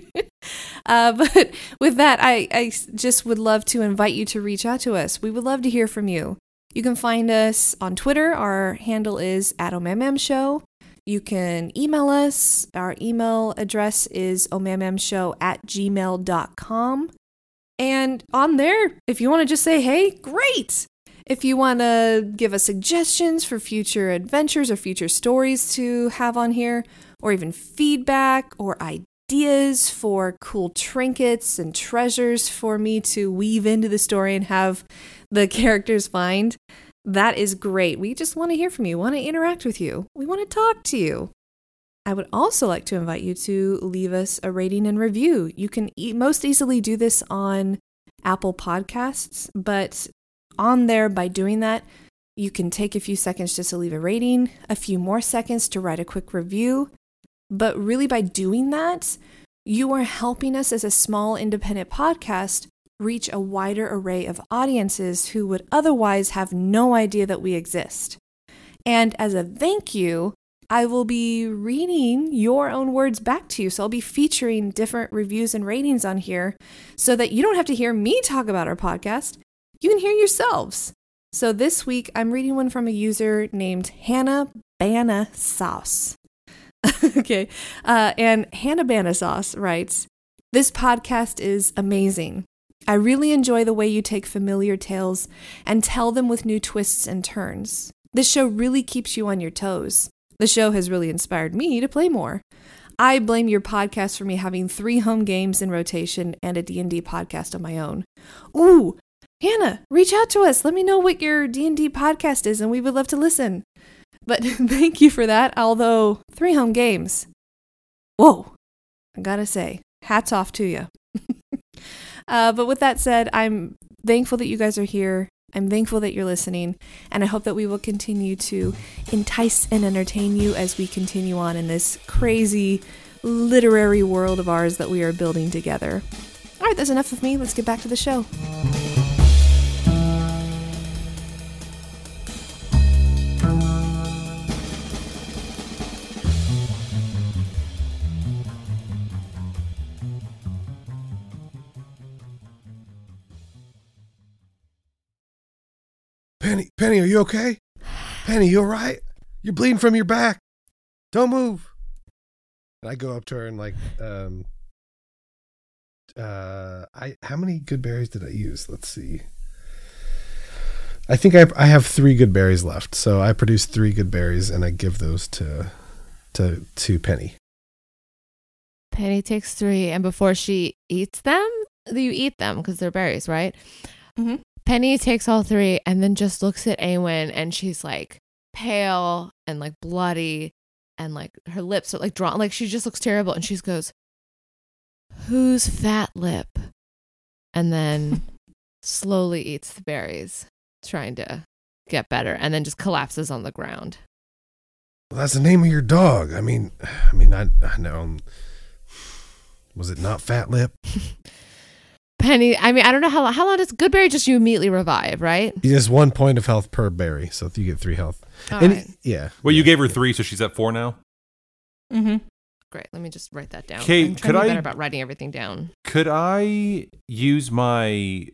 uh, but with that, I, I just would love to invite you to reach out to us. We would love to hear from you. You can find us on Twitter. Our handle is at Show. You can email us. Our email address is omammshow at gmail.com. And on there, if you want to just say, hey, great. If you want to give us suggestions for future adventures or future stories to have on here, or even feedback or ideas for cool trinkets and treasures for me to weave into the story and have the characters find, that is great. We just want to hear from you, want to interact with you, we want to talk to you. I would also like to invite you to leave us a rating and review. You can e- most easily do this on Apple Podcasts, but on there, by doing that, you can take a few seconds just to leave a rating, a few more seconds to write a quick review. But really, by doing that, you are helping us as a small independent podcast reach a wider array of audiences who would otherwise have no idea that we exist. And as a thank you, I will be reading your own words back to you. So I'll be featuring different reviews and ratings on here so that you don't have to hear me talk about our podcast. You can hear yourselves. So this week, I'm reading one from a user named Hannah Banna Sauce. okay. Uh, and Hannah Banna Sauce writes This podcast is amazing. I really enjoy the way you take familiar tales and tell them with new twists and turns. This show really keeps you on your toes. The show has really inspired me to play more. I blame your podcast for me having three home games in rotation and a D&D podcast of my own. Ooh, Hannah, reach out to us. Let me know what your D&D podcast is and we would love to listen. But thank you for that. Although, three home games. Whoa. I gotta say, hats off to you. uh, but with that said, I'm thankful that you guys are here. I'm thankful that you're listening, and I hope that we will continue to entice and entertain you as we continue on in this crazy literary world of ours that we are building together. All right, that's enough of me. Let's get back to the show. Penny, Penny, are you okay? Penny, you all right? You're bleeding from your back. Don't move. And I go up to her and like, um, uh, I how many good berries did I use? Let's see. I think I I have three good berries left, so I produce three good berries and I give those to to to Penny. Penny takes three, and before she eats them, you eat them because they're berries, right? Mm-hmm. Penny takes all three and then just looks at Awen, and she's like pale and like bloody, and like her lips are like drawn, like she just looks terrible, and she goes, "Who's fat lip?" And then slowly eats the berries, trying to get better, and then just collapses on the ground. Well, that's the name of your dog. I mean, I mean, I I know. Was it not Fat Lip? Penny, I mean, I don't know how long, how long does Goodberry just you immediately revive, right? He has one point of health per berry, so you get three health. All and right. yeah, Well, you gave her three, so she's at four now. Mm-hmm. Great. Let me just write that down. Kate, I'm trying could to be I- better about writing everything down. Could I use my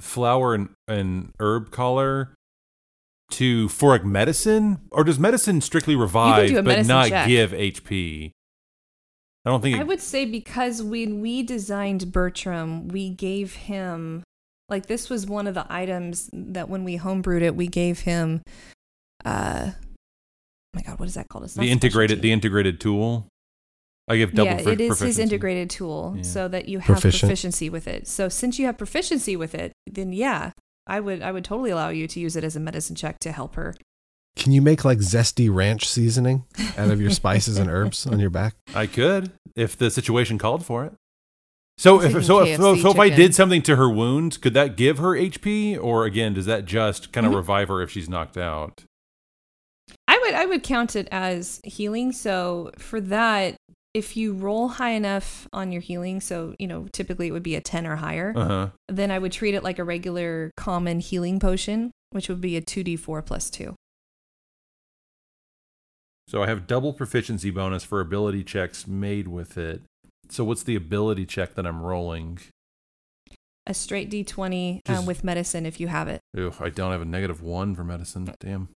flower and, and herb collar to for like medicine, or does medicine strictly revive do but not check. give HP? I don't think. I It, would say because when we designed Bertram, we gave him Like this was one of the items that when we homebrewed it, we gave him. Uh, oh my God, what is that called? It's not The integrated the integrated tool. I give double yeah, for it is his integrated tool, Yeah. so that you have Proficient. proficiency with it. So since you have proficiency with it, then yeah, I would I would totally allow you to use it as a medicine check to help her. Can you make like zesty ranch seasoning out of your spices and herbs on your back? I could if the situation called for it. So if so if, so, KFC so if I did something to her wound, could that give her HP, or again, does that just kind of Mhm. revive her if she's knocked out? I would I would count it as healing. So for that, if you roll high enough on your healing, so you know typically it would be a ten or higher, Uh-huh. then I would treat it like a regular common healing potion, which would be a two d four plus two. So I have double proficiency bonus for ability checks made with it. So what's the ability check that I'm rolling? A straight d twenty um, with medicine if you have it. Ew, I don't have a negative one for medicine. Damn.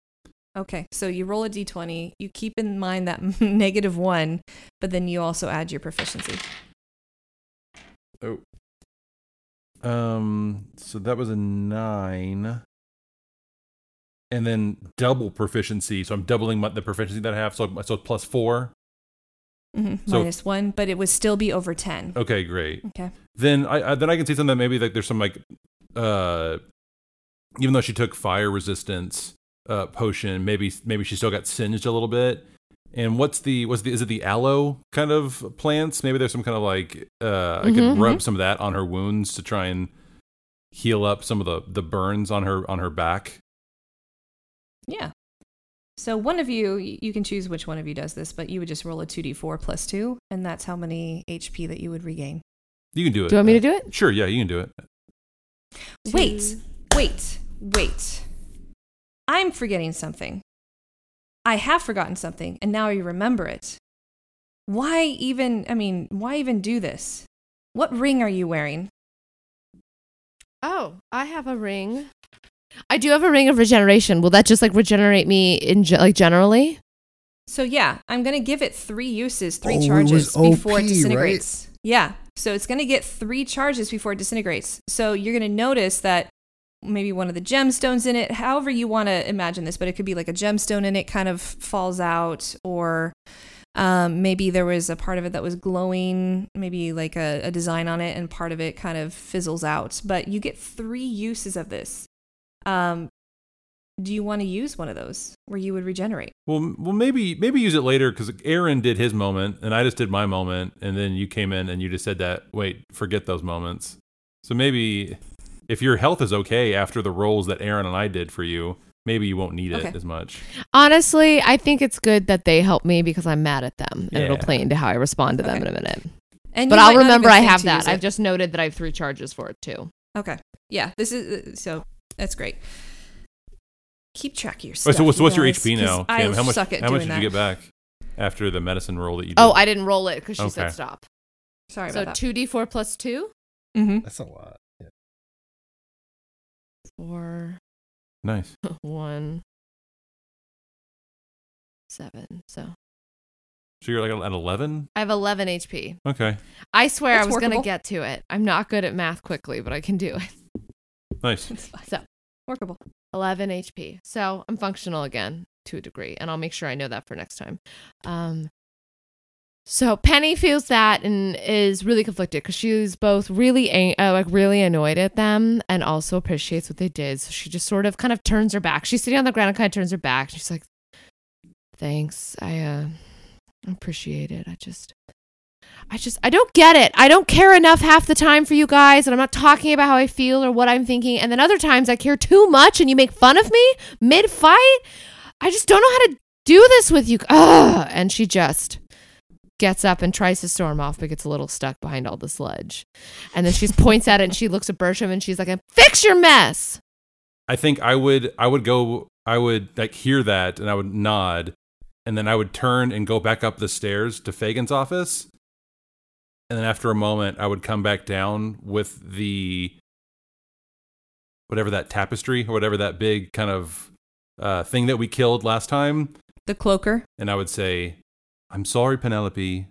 Okay, so you roll a d20. You keep in mind that negative one, but then you also add your proficiency. Oh. Um. So that was a nine. And then double proficiency. So I'm doubling my, the proficiency that I have. So so plus four. hmm So- Minus one, but it would still be over 10. Okay, great. Okay. Then I, I then I can see something that maybe like there's some like uh even though she took fire resistance uh potion, maybe maybe she still got singed a little bit. And what's the what's the is it the aloe kind of plants? Maybe there's some kind of like uh I could Mhm, rub mhm. some of that on her wounds to try and heal up some of the the burns on her on her back. Yeah. So one of you, you can choose which one of you does this, but you would just roll a 2d4 plus 2, and that's how many HP that you would regain. You can do it. Do you want me to do it? Uh, sure, yeah, you can do it. Wait, wait, wait. I'm forgetting something. I have forgotten something, and now I remember it. Why even, I mean, why even do this? What ring are you wearing? Oh, I have a ring. I do have a ring of regeneration. Will that just like regenerate me in ge- like generally? So yeah, I'm gonna give it three uses, three Oh, it charges was before it disintegrates. Yeah. So it's gonna get three charges before it disintegrates. So you're gonna notice that maybe one of the gemstones in it, however you want to imagine this, but it could be like a gemstone in it kind of falls out, or um, maybe there was a part of it that was glowing, maybe like a, a design on it, and part of it kind of fizzles out. But you get three uses of this. Um, do you want to use one of those where you would regenerate? Well, m- well, maybe maybe use it later because Aaron did his moment and I just did my moment, and then you came in and you just said that. Wait, forget those moments. So maybe if your health is okay after the rolls that Aaron and I did for you, maybe you won't need it Okay. as much. Honestly, I think it's good that they help me because I'm mad at them, and it'll play into how I respond to them in a minute. And but I'll remember I have that. I've just noted that I have three charges for it too. Okay. Yeah, this is uh, so that's great. Keep track of your Oh, stuff. so, what's you what's your guys, HP 'cause now, I Kim? How much? suck at How much doing did you that. get back after the medicine roll that you did? Oh, I didn't roll it because she said stop. Sorry so about that. two d four plus two, Mm-hmm. That's a lot. Yeah. four, Nice. one, seven. So So you're like at eleven. I have eleven HP. Okay, I swear That's I was gonna get to it. I'm not good at math quickly, but I can do it. nice. So Workable. 11 HP. So I'm functional again to a degree, and I'll make sure I know that for next time. Um, so Penny feels that and is really conflicted because she's both really uh, like really annoyed at them and also appreciates what they did. So she just sort of kind of turns her back. She's sitting on the ground and kind of turns her back. She's like, "Thanks, I uh, appreciate it. I just." I just I don't get it. I don't care enough half the time for you guys, and I'm not talking about how I feel or what I'm thinking. And then other times I care too much, and you make fun of me mid fight. I just don't know how to do this with you. Ugh. And she just gets up and tries to storm off, but gets a little stuck behind all the sludge. And then she points at it, and she looks at Bertram, and she's like, "Fix your mess." I think I would I would go I would like hear that and I would nod and then I would turn and go back up the stairs to Fagin's office. And then after a moment I would come back down with the whatever that tapestry or whatever that big kind of uh, thing that we killed last time The cloaker. and I would say, "I'm sorry Penelope.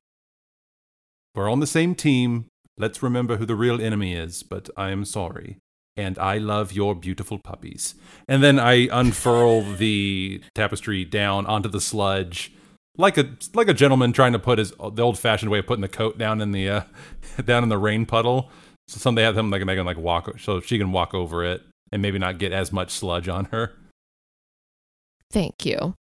We're on the same team. Let's remember who the real enemy is, but I am sorry." and I love your beautiful puppies. And then I unfurl the tapestry down onto the sludge, like a like a gentleman trying to put his the old fashioned way of putting the coat down in the uh, down in the rain puddle. So some they have them like they can like walk so she can walk over it and maybe not get as much sludge on her. Thank you.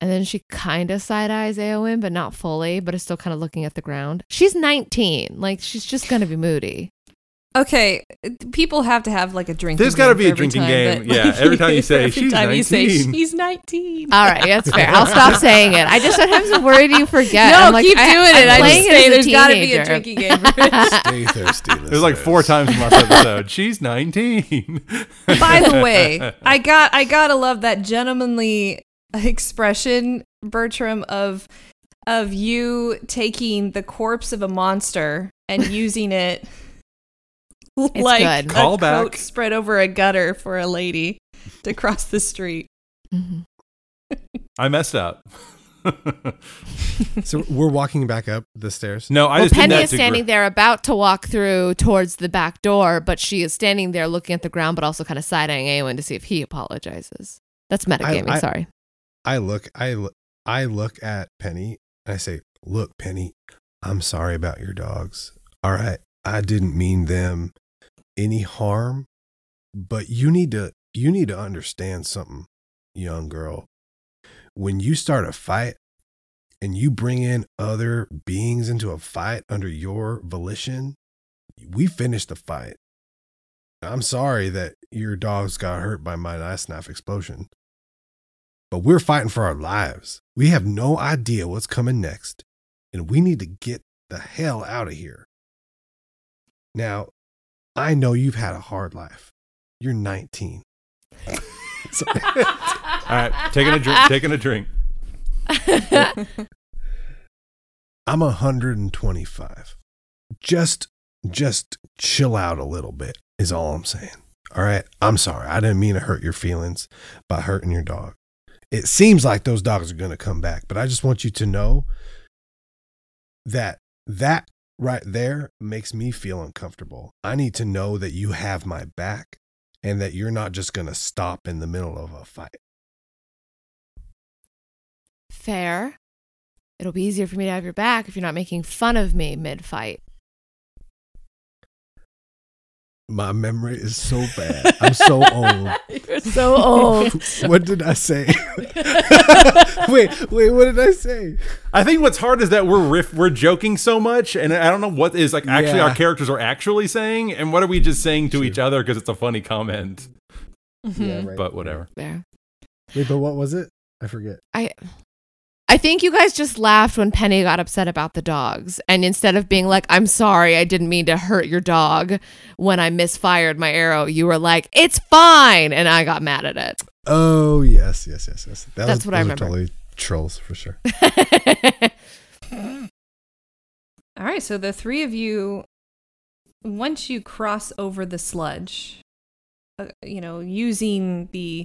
And then she kind of side eyes Awen, but not fully, but is still kind of looking at the ground. She's 19. Like, she's just going to be moody. Okay, people have to have like a drinking. There's got to be a drinking game. Yeah, every time you say, every "She's time you say 19." she's nineteen. All right, that's fair. I'll stop saying it. I just sometimes am worried you forget. No, I'm like, keep I- doing I'm it. I playing just it as say a there's got to be a teenager. drinking game. for it. Stay thirsty. There's like four times in last episode. She's 19. By the way, I got I gotta love that gentlemanly expression, Bertram, of of you taking the corpse of a monster and using it like good. a Call back. spread over a gutter for a lady to cross the street. Mm-hmm. I messed up. So we're walking back up the stairs. No, I well, just did Penny that is to standing gr- there about to walk through towards the back door, but she is standing there looking at the ground, but also kind of side eyeing Awen to see if he apologizes. That's metagaming. I- sorry. I look, I look, I look at Penny and I say, "Look, Penny, I'm sorry about your dogs. All right, I didn't mean them any harm, but you need to, you need to understand something, young girl. When you start a fight and you bring in other beings into a fight under your volition, we finish the fight. I'm sorry that your dogs got hurt by my knife knife explosion but we're fighting for our lives. We have no idea what's coming next, and we need to get the hell out of here. Now, I know you've had a hard life. You're 19. So- All right, taking a drink. Taking a drink. I'm 125. Just just chill out a little bit is all I'm saying. All right? I'm sorry. I didn't mean to hurt your feelings by hurting your dog. It seems like those dogs are going to come back, but I just want you to know that that right there makes me feel uncomfortable. I need to know that you have my back and that you're not just going to stop in the middle of a fight. Fair. It'll be easier for me to have your back if you're not making fun of me mid fight. My memory is so bad. I'm so old. You're so old. what did I say? wait, wait, what did I say? I think what's hard is that we're riff, we're joking so much, and I don't know what is like actually Yeah. our characters are actually saying, and what are we just saying to each other because it's a funny comment. Mm-hmm. Yeah, right. But whatever. Fair. Wait, but what was it? I forget. I I think you guys just laughed when Penny got upset about the dogs. And instead of being like, I'm sorry, I didn't mean to hurt your dog when I misfired my arrow, you were like, it's fine. And I got mad at it. Oh yes, yes, yes, yes. That That's was, what I those are remember. Totally trolls for sure. All right, so the three of you, once you cross over the sludge, uh, you know, using the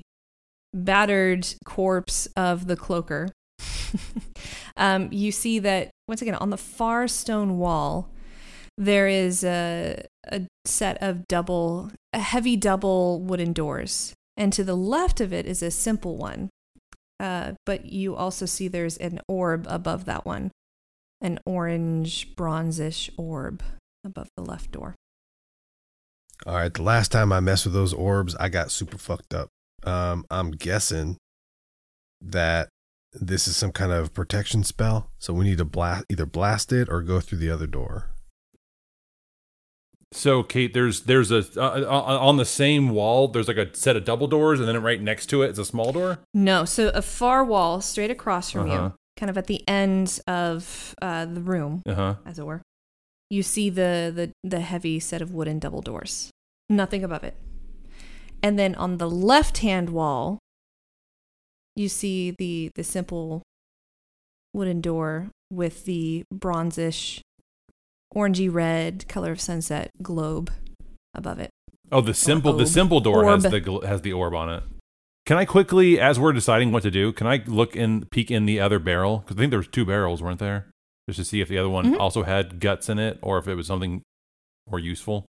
battered corpse of the cloaker, um, you see that once again on the far stone wall, there is a, a set of double, a heavy double wooden doors, and to the left of it is a simple one. Uh, but you also see there's an orb above that one an orange bronzish orb above the left door. All right, the last time I messed with those orbs, I got super fucked up. Um, I'm guessing that this is some kind of protection spell, so we need to blast either blast it or go through the other door. So Kate, there's there's a uh, uh, on the same wall. There's like a set of double doors, and then right next to it is a small door. No, so a far wall straight across from Uh-huh. you, kind of at the end of uh, the room, Uh-huh. as it were. You see the, the the heavy set of wooden double doors. Nothing above it. And then on the left hand wall, you see the the simple wooden door with the bronzish, orangey red color of sunset globe above it. Oh, the simple the simple door has the gl- has the orb on it. Can I quickly, as we're deciding what to do, can I look in peek in the other barrel? Because I think there was two barrels, weren't there? Just to see if the other one Mhm. also had guts in it, or if it was something more useful.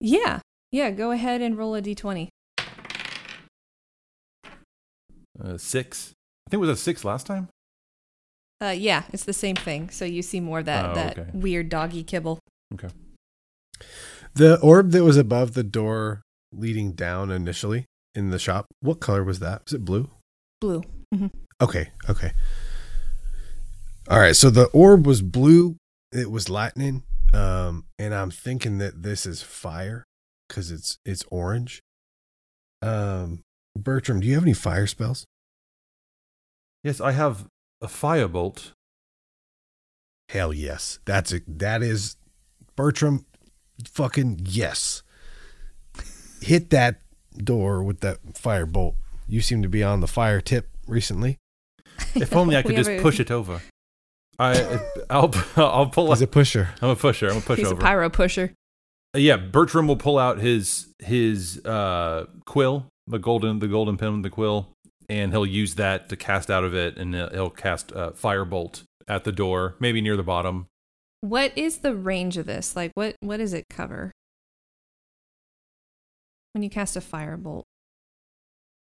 Yeah. Yeah, go ahead and roll a d20. Uh, six. I think it was a six last time. Uh, yeah, it's the same thing. So you see more of that Oh, that okay. weird doggy kibble. Okay. The orb that was above the door leading down initially in the shop, what color was that? Was it blue? Blue. Mhm. Okay, okay. All right, so the orb was blue, it was lightning, um, and I'm thinking that this is fire because it's it's orange. Um, Bertram, do you have any fire spells? Yes, I have a firebolt. Hell yes, that's a that is Bertram. Fucking yes. Hit that door with that fire bolt. You seem to be on the fire tip recently. If only I could just have a- push it over. I, I'll, I'll pull. He's out- a pusher. I'm a pusher. I'm a pusher. He's a pyro pusher. Yeah, Bertram will pull out his his uh, quill, the golden the golden pin, the quill, and he'll use that to cast out of it, and he'll, cast uh, firebolt at the door, maybe near the bottom. What is the range of this? Like, what what does it cover? When you cast a firebolt,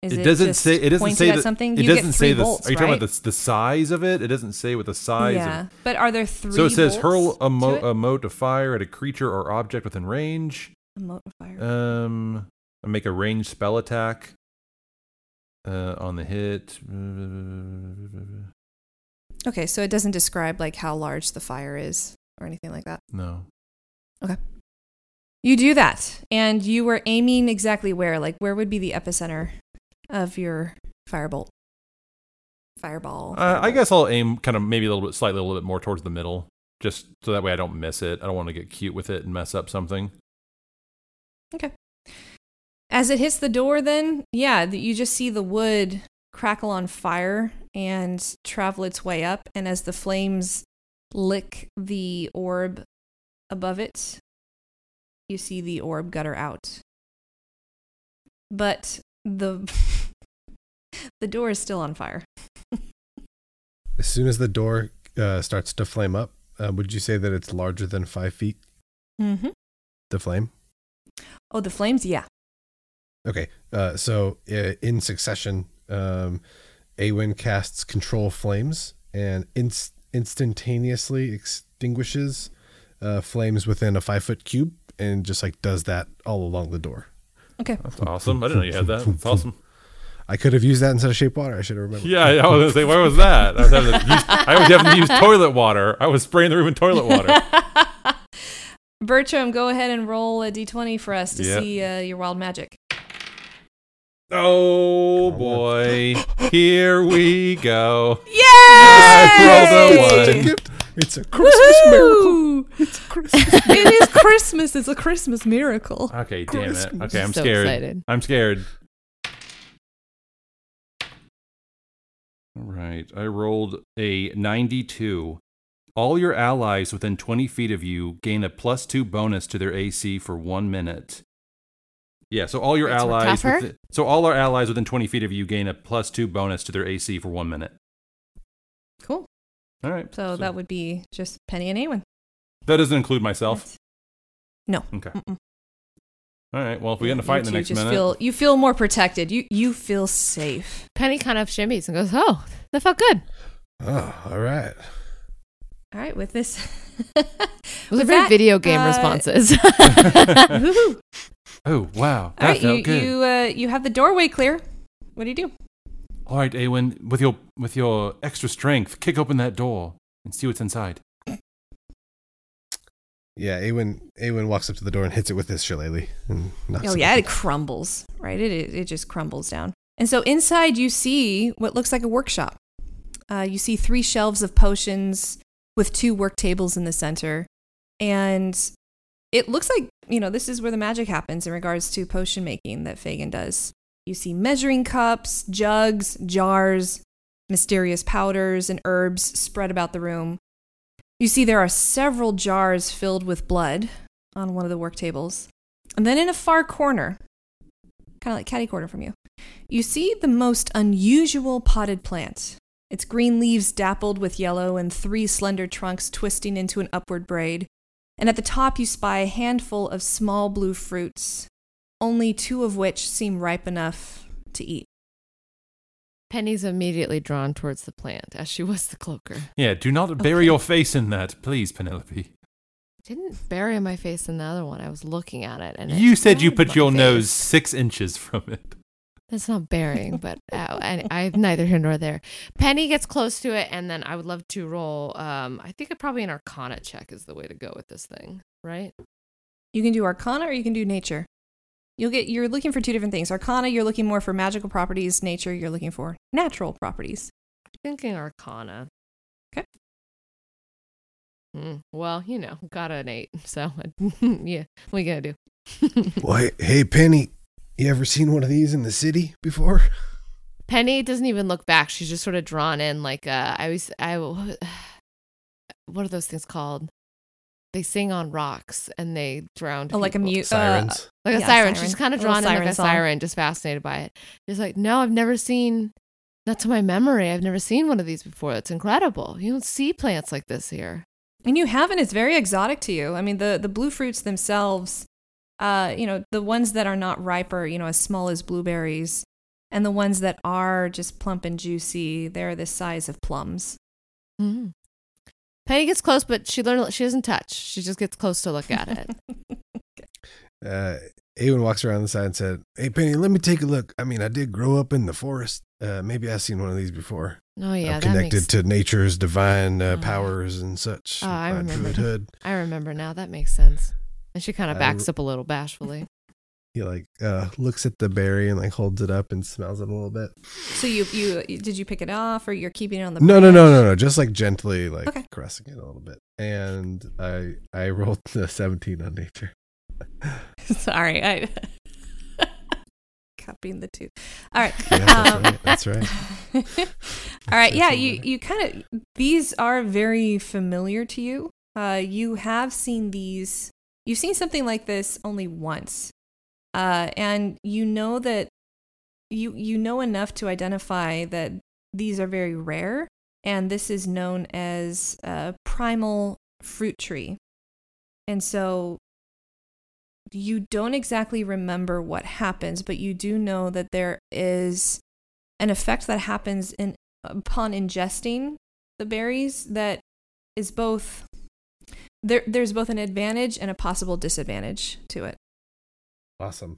is it it, doesn't say. It doesn't say at the, something. It you doesn't get say three the. bolts, are you right? talking about the the size of it? It doesn't say what the size. Yeah, Of, but are there three? so it says hurl a, mo- a mote of fire at a creature or object within range. A mote of fire. Um, make a ranged spell attack. Uh, on the hit. Okay, so it doesn't describe like how large the fire is or anything like that. No. Okay. You do that, and you were aiming exactly where? Like, where would be the epicenter of your firebolt? Fireball. Uh, I guess I'll aim kind of maybe a little bit, slightly a little bit more towards the middle, just so that way I don't miss it. I don't want to get cute with it and mess up something. Okay. As it hits the door, then, yeah, you just see the wood crackle on fire and travel its way up. And as the flames lick the orb above it, you see the orb gutter out. But the the door is still on fire. As soon as the door uh, starts to flame up, uh, would you say that it's larger than five feet? Mm-hmm. The flame. Oh, the flames? Yeah. Okay, uh, so uh, in succession, um, Awen casts Control Flames and inst- instantaneously extinguishes uh, flames within a five foot cube and just like does that all along the door. Okay. That's awesome. I didn't know you had that. That's awesome. I could have used that instead of shape water. I should have remembered. Yeah, I was gonna say, where was that? I was having to use, I was having to use toilet water. I was spraying the room with toilet water. Bertram, go ahead and roll a d20 for us to Yep. see uh, your wild magic. Oh boy, here we go. Yay! I rolled a one. It's a Christmas miracle. It's Christmas. it is Christmas. It's a Christmas miracle. Okay, damn it. Okay, I'm So scared. excited. I'm scared. All right, I rolled a 92. All your allies within 20 feet of you gain a plus two bonus to their AC for one minute. Yeah, so all your Wait, allies, tougher? within, so all our allies within 20 feet of you gain a plus two bonus to their AC for one minute. Cool. All right, So, that would be just Penny and Awen. that doesn't include myself. No. Okay. Mm-mm. All right. Well, if we Yeah, get in a fight you in the two next just minute, Feel, you feel more protected. You you feel safe. Penny kind of shimmies and goes, "Oh, that felt good." Oh, all right. All right, with this. Those are very video game uh, responses. Woohoo. oh wow, that All right, felt you good. you uh, you have the doorway clear. What do you do? All right, Awen, with your with your extra strength, kick open that door and see what's inside. Yeah, Awen Awen walks up to the door and hits it with his shillelagh. And knocks Oh it yeah, open. it crumbles. Right, it it it just crumbles down. And so inside you see what looks like a workshop. Uh, you see three shelves of potions with two work tables in the center, and it looks like you know this is where the magic happens in regards to potion making that Fagin does. You see measuring cups, jugs, jars, mysterious powders, and herbs spread about the room. You see there are several jars filled with blood on one of the work tables. And then in a far corner, kind of like catty corner from you, you see the most unusual potted plant. Its green leaves dappled with yellow and three slender trunks twisting into an upward braid. And at the top, you spy a handful of small blue fruits only two of which seem ripe enough to eat. Penny's immediately drawn towards the plant, as she was the cloaker. Yeah, do not bury your face in that, please, Penelope. Didn't bury my face in the other one. I was looking at it, and it You said you put your face. nose six inches from it. That's not bearing, but uh, I, I neither here nor there. Penny gets close to it, and then I would love to roll. Um, I think it probably an Arcana check is the way to go with this thing, right? You can do Arcana or you can do Nature. You'll get. You're looking for two different things. Arcana, you're looking more for magical properties. Nature, you're looking for natural properties. Thinking Arcana. Okay. Hmm, well, you know, got an eight, so yeah, what you gonna do? Well, hey, hey, Penny, you ever seen one of these in the city before? Penny doesn't even look back. She's just sort of drawn in, like uh, I was. I what are those things called? They sing on rocks and they drown. Oh, like a mute- Sirens. like a yeah, siren. siren. She's kind of drawn in like a song. siren, just fascinated by it. She's like, no, I've never seen. Not to my memory, I've never seen one of these before. It's incredible. You don't see plants like this here. And you haven't. It's very exotic to you. I mean, the the blue fruits themselves, uh, you know, the ones that are not ripe are you know as small as blueberries, and the ones that are just plump and juicy, they're the size of plums. Mm-hmm. Penny gets close, but she learned she doesn't touch. She just gets close to look at it. Uh, Awen walks around the side and said, "Hey, Penny, let me take a look. I mean, I did grow up in the forest. Uh, maybe I've seen one of these before. Oh yeah, I'm that connected makes- to nature's divine uh, Oh. powers and such. Oh, I remember. druid. I remember now. That makes sense. And she kind of backs re- up a little bashfully. He like uh, looks at the berry and like holds it up and smells it a little bit. So you you did you pick it off or you're keeping it on the No, no, branch? no, no, no. Just like gently, like Okay. caressing it a little bit. And I I rolled the seventeen on nature. Sorry, I copying the two. All right. Yeah, that's um, right, that's right. All right. Yeah, you you kind of these are very familiar to you. Uh, you have seen these. You've seen something like this only once, uh, and you know that you you know enough to identify that these are very rare, and this is known as a primal fruit tree, and so you don't exactly remember what happens, but you do know that there is an effect that happens in upon ingesting the berries that is both there there's both an advantage and a possible disadvantage to it. Awesome.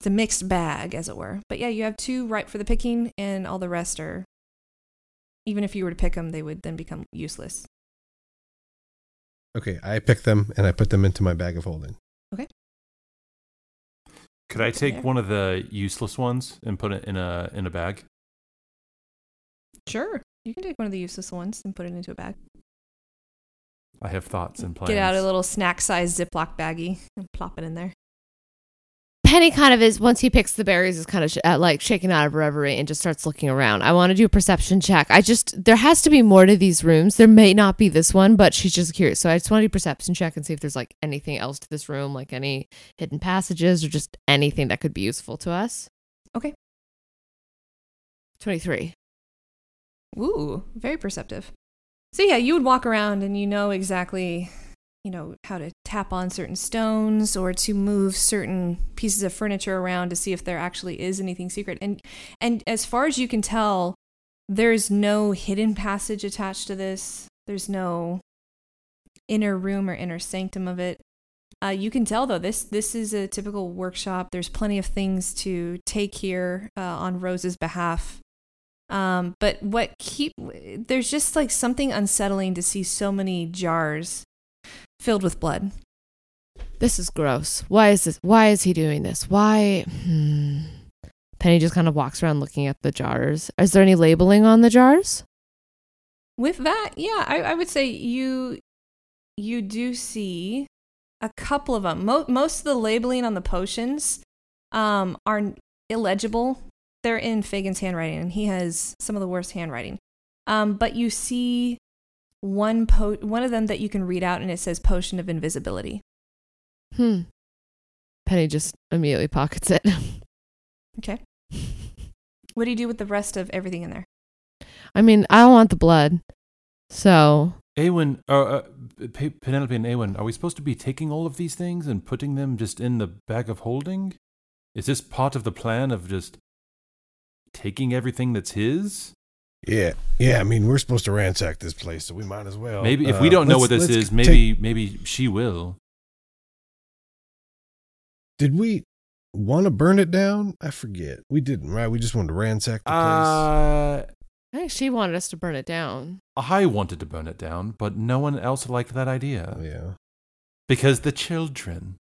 It's a mixed bag as it were. But yeah, you have two ripe for the picking and all the rest are even if you were to pick them, they would then become useless. Okay, I pick them and I put them into my bag of holding. Okay. Could I take one of the useless ones and put it in a in a bag? Sure. You can take one of the useless ones and put it into a bag. I have thoughts and plans. Get out a little snack sized Ziploc baggie and plop it in there. Penny kind of is once he picks the berries is kind of sh- uh, like shaken out of reverie and just starts looking around. I want to do a perception check. I just there has to be more to these rooms. There may not be this one, but she's just curious. So I just want to do a perception check and see if there's like anything else to this room, like any hidden passages or just anything that could be useful to us. Okay. Twenty three. Ooh, very perceptive. So yeah, you would walk around and you know exactly, you know, how to tap on certain stones or to move certain pieces of furniture around to see if there actually is anything secret. And and as far as you can tell, there's no hidden passage attached to this. There's no inner room or inner sanctum of it. Uh, you can tell though this this is a typical workshop. There's plenty of things to take here uh, on Rose's behalf. Um, but what keep there's just like something unsettling to see so many jars filled with blood. This is gross. Why is this? Why is he doing this? Why? Hmm. Penny just kind of walks around looking at the jars. Is there any labeling on the jars? With that, yeah, I, I would say you you do see a couple of them. Mo- most of the labeling on the potions um, are illegible. They're in Fagin's handwriting, and he has some of the worst handwriting. Um, but you see one po- one of them that you can read out, and it says "Potion of Invisibility." Hmm. Penny just immediately pockets it. Okay. What do you do with the rest of everything in there? I mean, I don't want the blood. So Awen, uh, uh, P- Penelope and Awen, are we supposed to be taking all of these things and putting them just in the bag of holding? Is this part of the plan of just taking everything that's his? Yeah, yeah. I mean, we're supposed to ransack this place, so we might as well. Maybe if we Uh, don't know what this let's is, take- maybe maybe she will. Did we want to burn it down? I forget. We didn't, right? We just wanted to ransack the place. Uh, I think she wanted us to burn it down. I wanted to burn it down, but no one else liked that idea. Yeah. Because the children.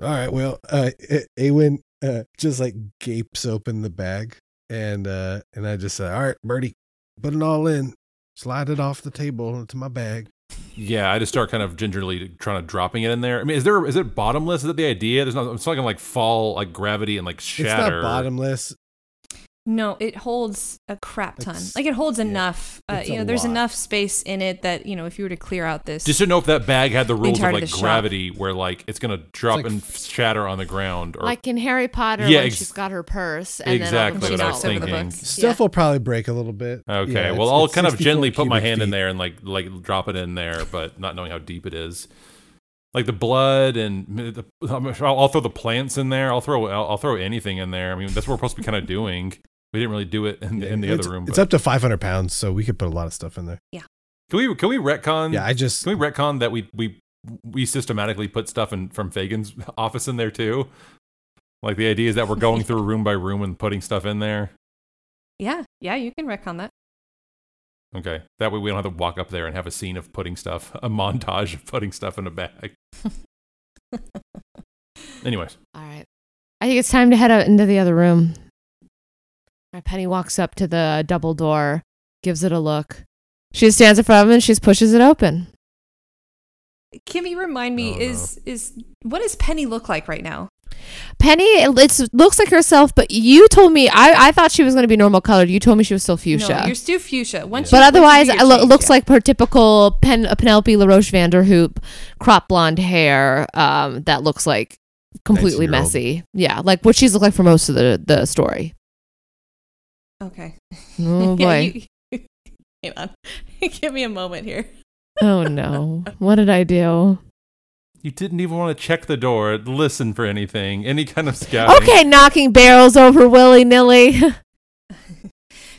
All right. Well, uh, A- Awen uh, just like gapes open the bag, and uh, and I just say, "All right, Bertie, put it all in, slide it off the table into my bag." Yeah, I just start kind of gingerly trying to dropping it in there. I mean, is there is it bottomless? Is that the idea? There's not. It's not gonna like fall like gravity and like shatter. It's not bottomless. No, it holds a crap ton. It's- like it holds enough. Uh, you know, there's lot. enough space in it that you know if you were to clear out this. Just to know if that bag had the rules of like of the shop. gravity, where like it's gonna drop like and shatter on the ground, or like in Harry Potter Yeah, when ex- she's got her purse and exactly then all what the I books was all over the thinking. books. Stuff will probably break a little bit. Okay, Yeah, well, it's- I'll it's kind of gently put my cubic hand in there and like like drop it in there, but not knowing how deep it is. Like the blood and the, I'll, I'll throw the plants in there. I'll throw I'll, I'll throw anything in there. I mean, that's what we're supposed to be kind of doing. We didn't really do it in, the in the it's, other room. It's but- up to 500 pounds, so we could put a lot of stuff in there. Yeah. Can we can we retcon? Yeah, I just can we retcon that we we we systematically put stuff in from Fagin's office in there too. Like the idea is that we're going through room by room and putting stuff in there. Yeah, yeah, you can retcon that. Okay, that way we don't have to walk up there and have a scene of putting stuff, a montage of putting stuff in a bag. Anyways, All right. I think it's time to head out into the other room. All right, Penny walks up to the double door, gives it a look. She stands in front of it and she pushes it open. Kimmy, remind me Oh, no. is is what does Penny look like right now? Penny, it looks like herself, but you told me I, I thought she was going to be normal colored. You told me she was still fuchsia. No, you're still fuchsia. Once but you, once you otherwise, it lo- looks yeah. like her typical Pen- Penelope LaRoche Vanderhoop, crop blonde hair um, that looks like completely messy. Yeah, like what she's looked like for most of the, the story. Okay. Oh, Yeah, boy. you- hang on. Give me a moment here. Oh no. What did I do? you didn't even want to check the door, listen for anything, any kind of scouting. Okay, knocking barrels over willy nilly.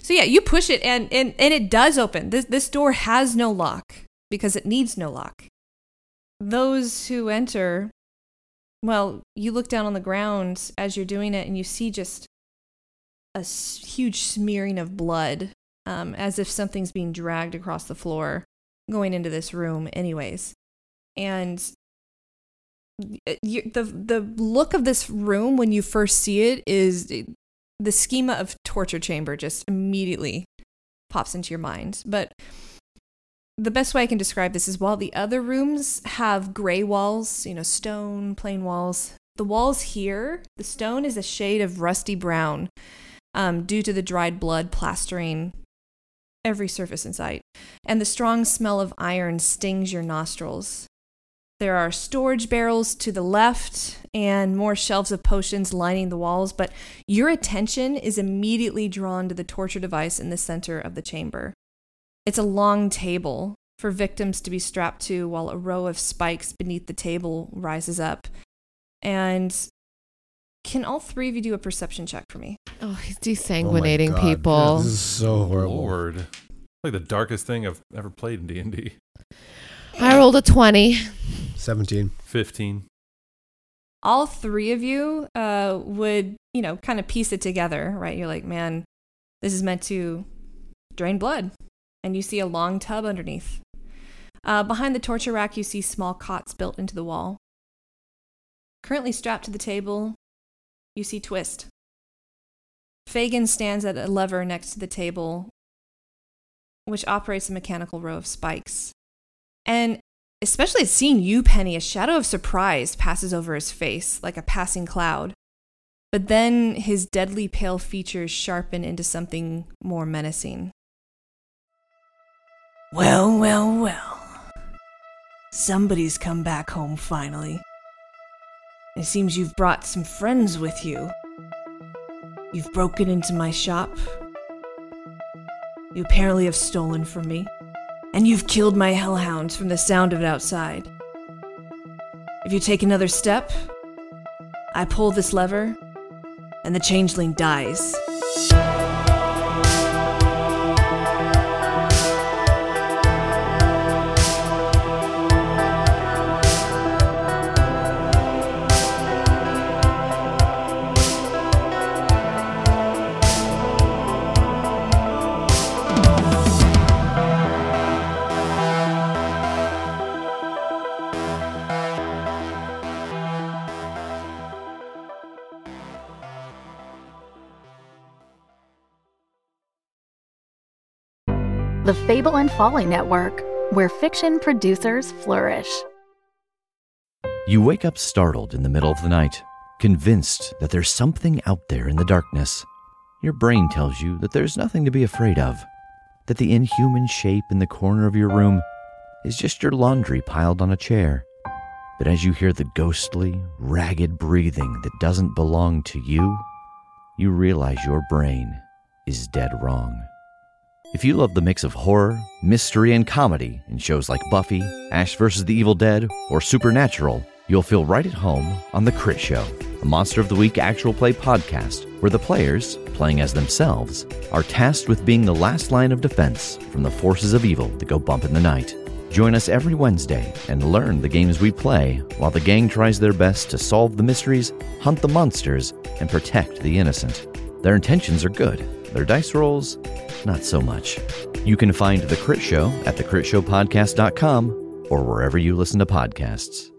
So yeah, you push it and and and it does open. This this door has no lock because it needs no lock. Those who enter, well, you look down on the ground as you're doing it and you see just a huge smearing of blood, um, as if something's being dragged across the floor going into this room, anyways. And you, the the look of this room when you first see it is the schema of torture chamber just immediately pops into your mind. But the best way I can describe this is while the other rooms have gray walls, you know, stone, plain walls, the walls here, the stone is a shade of rusty brown um, due to the dried blood plastering every surface in sight. And the strong smell of iron stings your nostrils. There are storage barrels to the left and more shelves of potions lining the walls, but your attention is immediately drawn to the torture device in the center of the chamber. It's a long table for victims to be strapped to while a row of spikes beneath the table rises up. And can all three of you do a perception check for me? Oh, he's Oh my desanguinating God, people. This is so horrible. Lord, like the darkest thing I've ever played in D and D. I rolled a 20. 17. Fifteen. all three of you uh, would, you know, kind of piece it together, right? You're like, man, this is meant to drain blood. And you see a long tub underneath. Uh, behind the torture rack, you see small cots built into the wall. Currently strapped to the table, you see Twist. Fagin stands at a lever next to the table, which operates a mechanical row of spikes. And especially at seeing you, Penny, a shadow of surprise passes over his face like a passing cloud. But then his deadly pale features sharpen into something more menacing. Well, well, well. Somebody's come back home finally. It seems you've brought some friends with you. You've broken into my shop. You apparently have stolen from me. and you've killed my hellhounds from the sound of it outside. If you take another step, I pull this lever, and the changeling dies. The Fable and Folly Network, where fiction producers flourish. You wake up startled in the middle of the night, convinced that there's something out there in the darkness. Your brain tells you that there's nothing to be afraid of, that the inhuman shape in the corner of your room is just your laundry piled on a chair. But as you hear the ghostly, ragged breathing that doesn't belong to you, you realize your brain is dead wrong. If you love the mix of horror, mystery, and comedy in shows like Buffy, Ash vs. the Evil Dead, or Supernatural, you'll feel right at home on The Crit Show, a Monster of the Week actual play podcast where the players, playing as themselves, are tasked with being the last line of defense from the forces of evil that go bump in the night. Join us every Wednesday and learn the games we play while the gang tries their best to solve the mysteries, hunt the monsters, and protect the innocent. Their intentions are good, their dice rolls, not so much. You can find The Crit Show at thecritshowpodcast.com or wherever you listen to podcasts.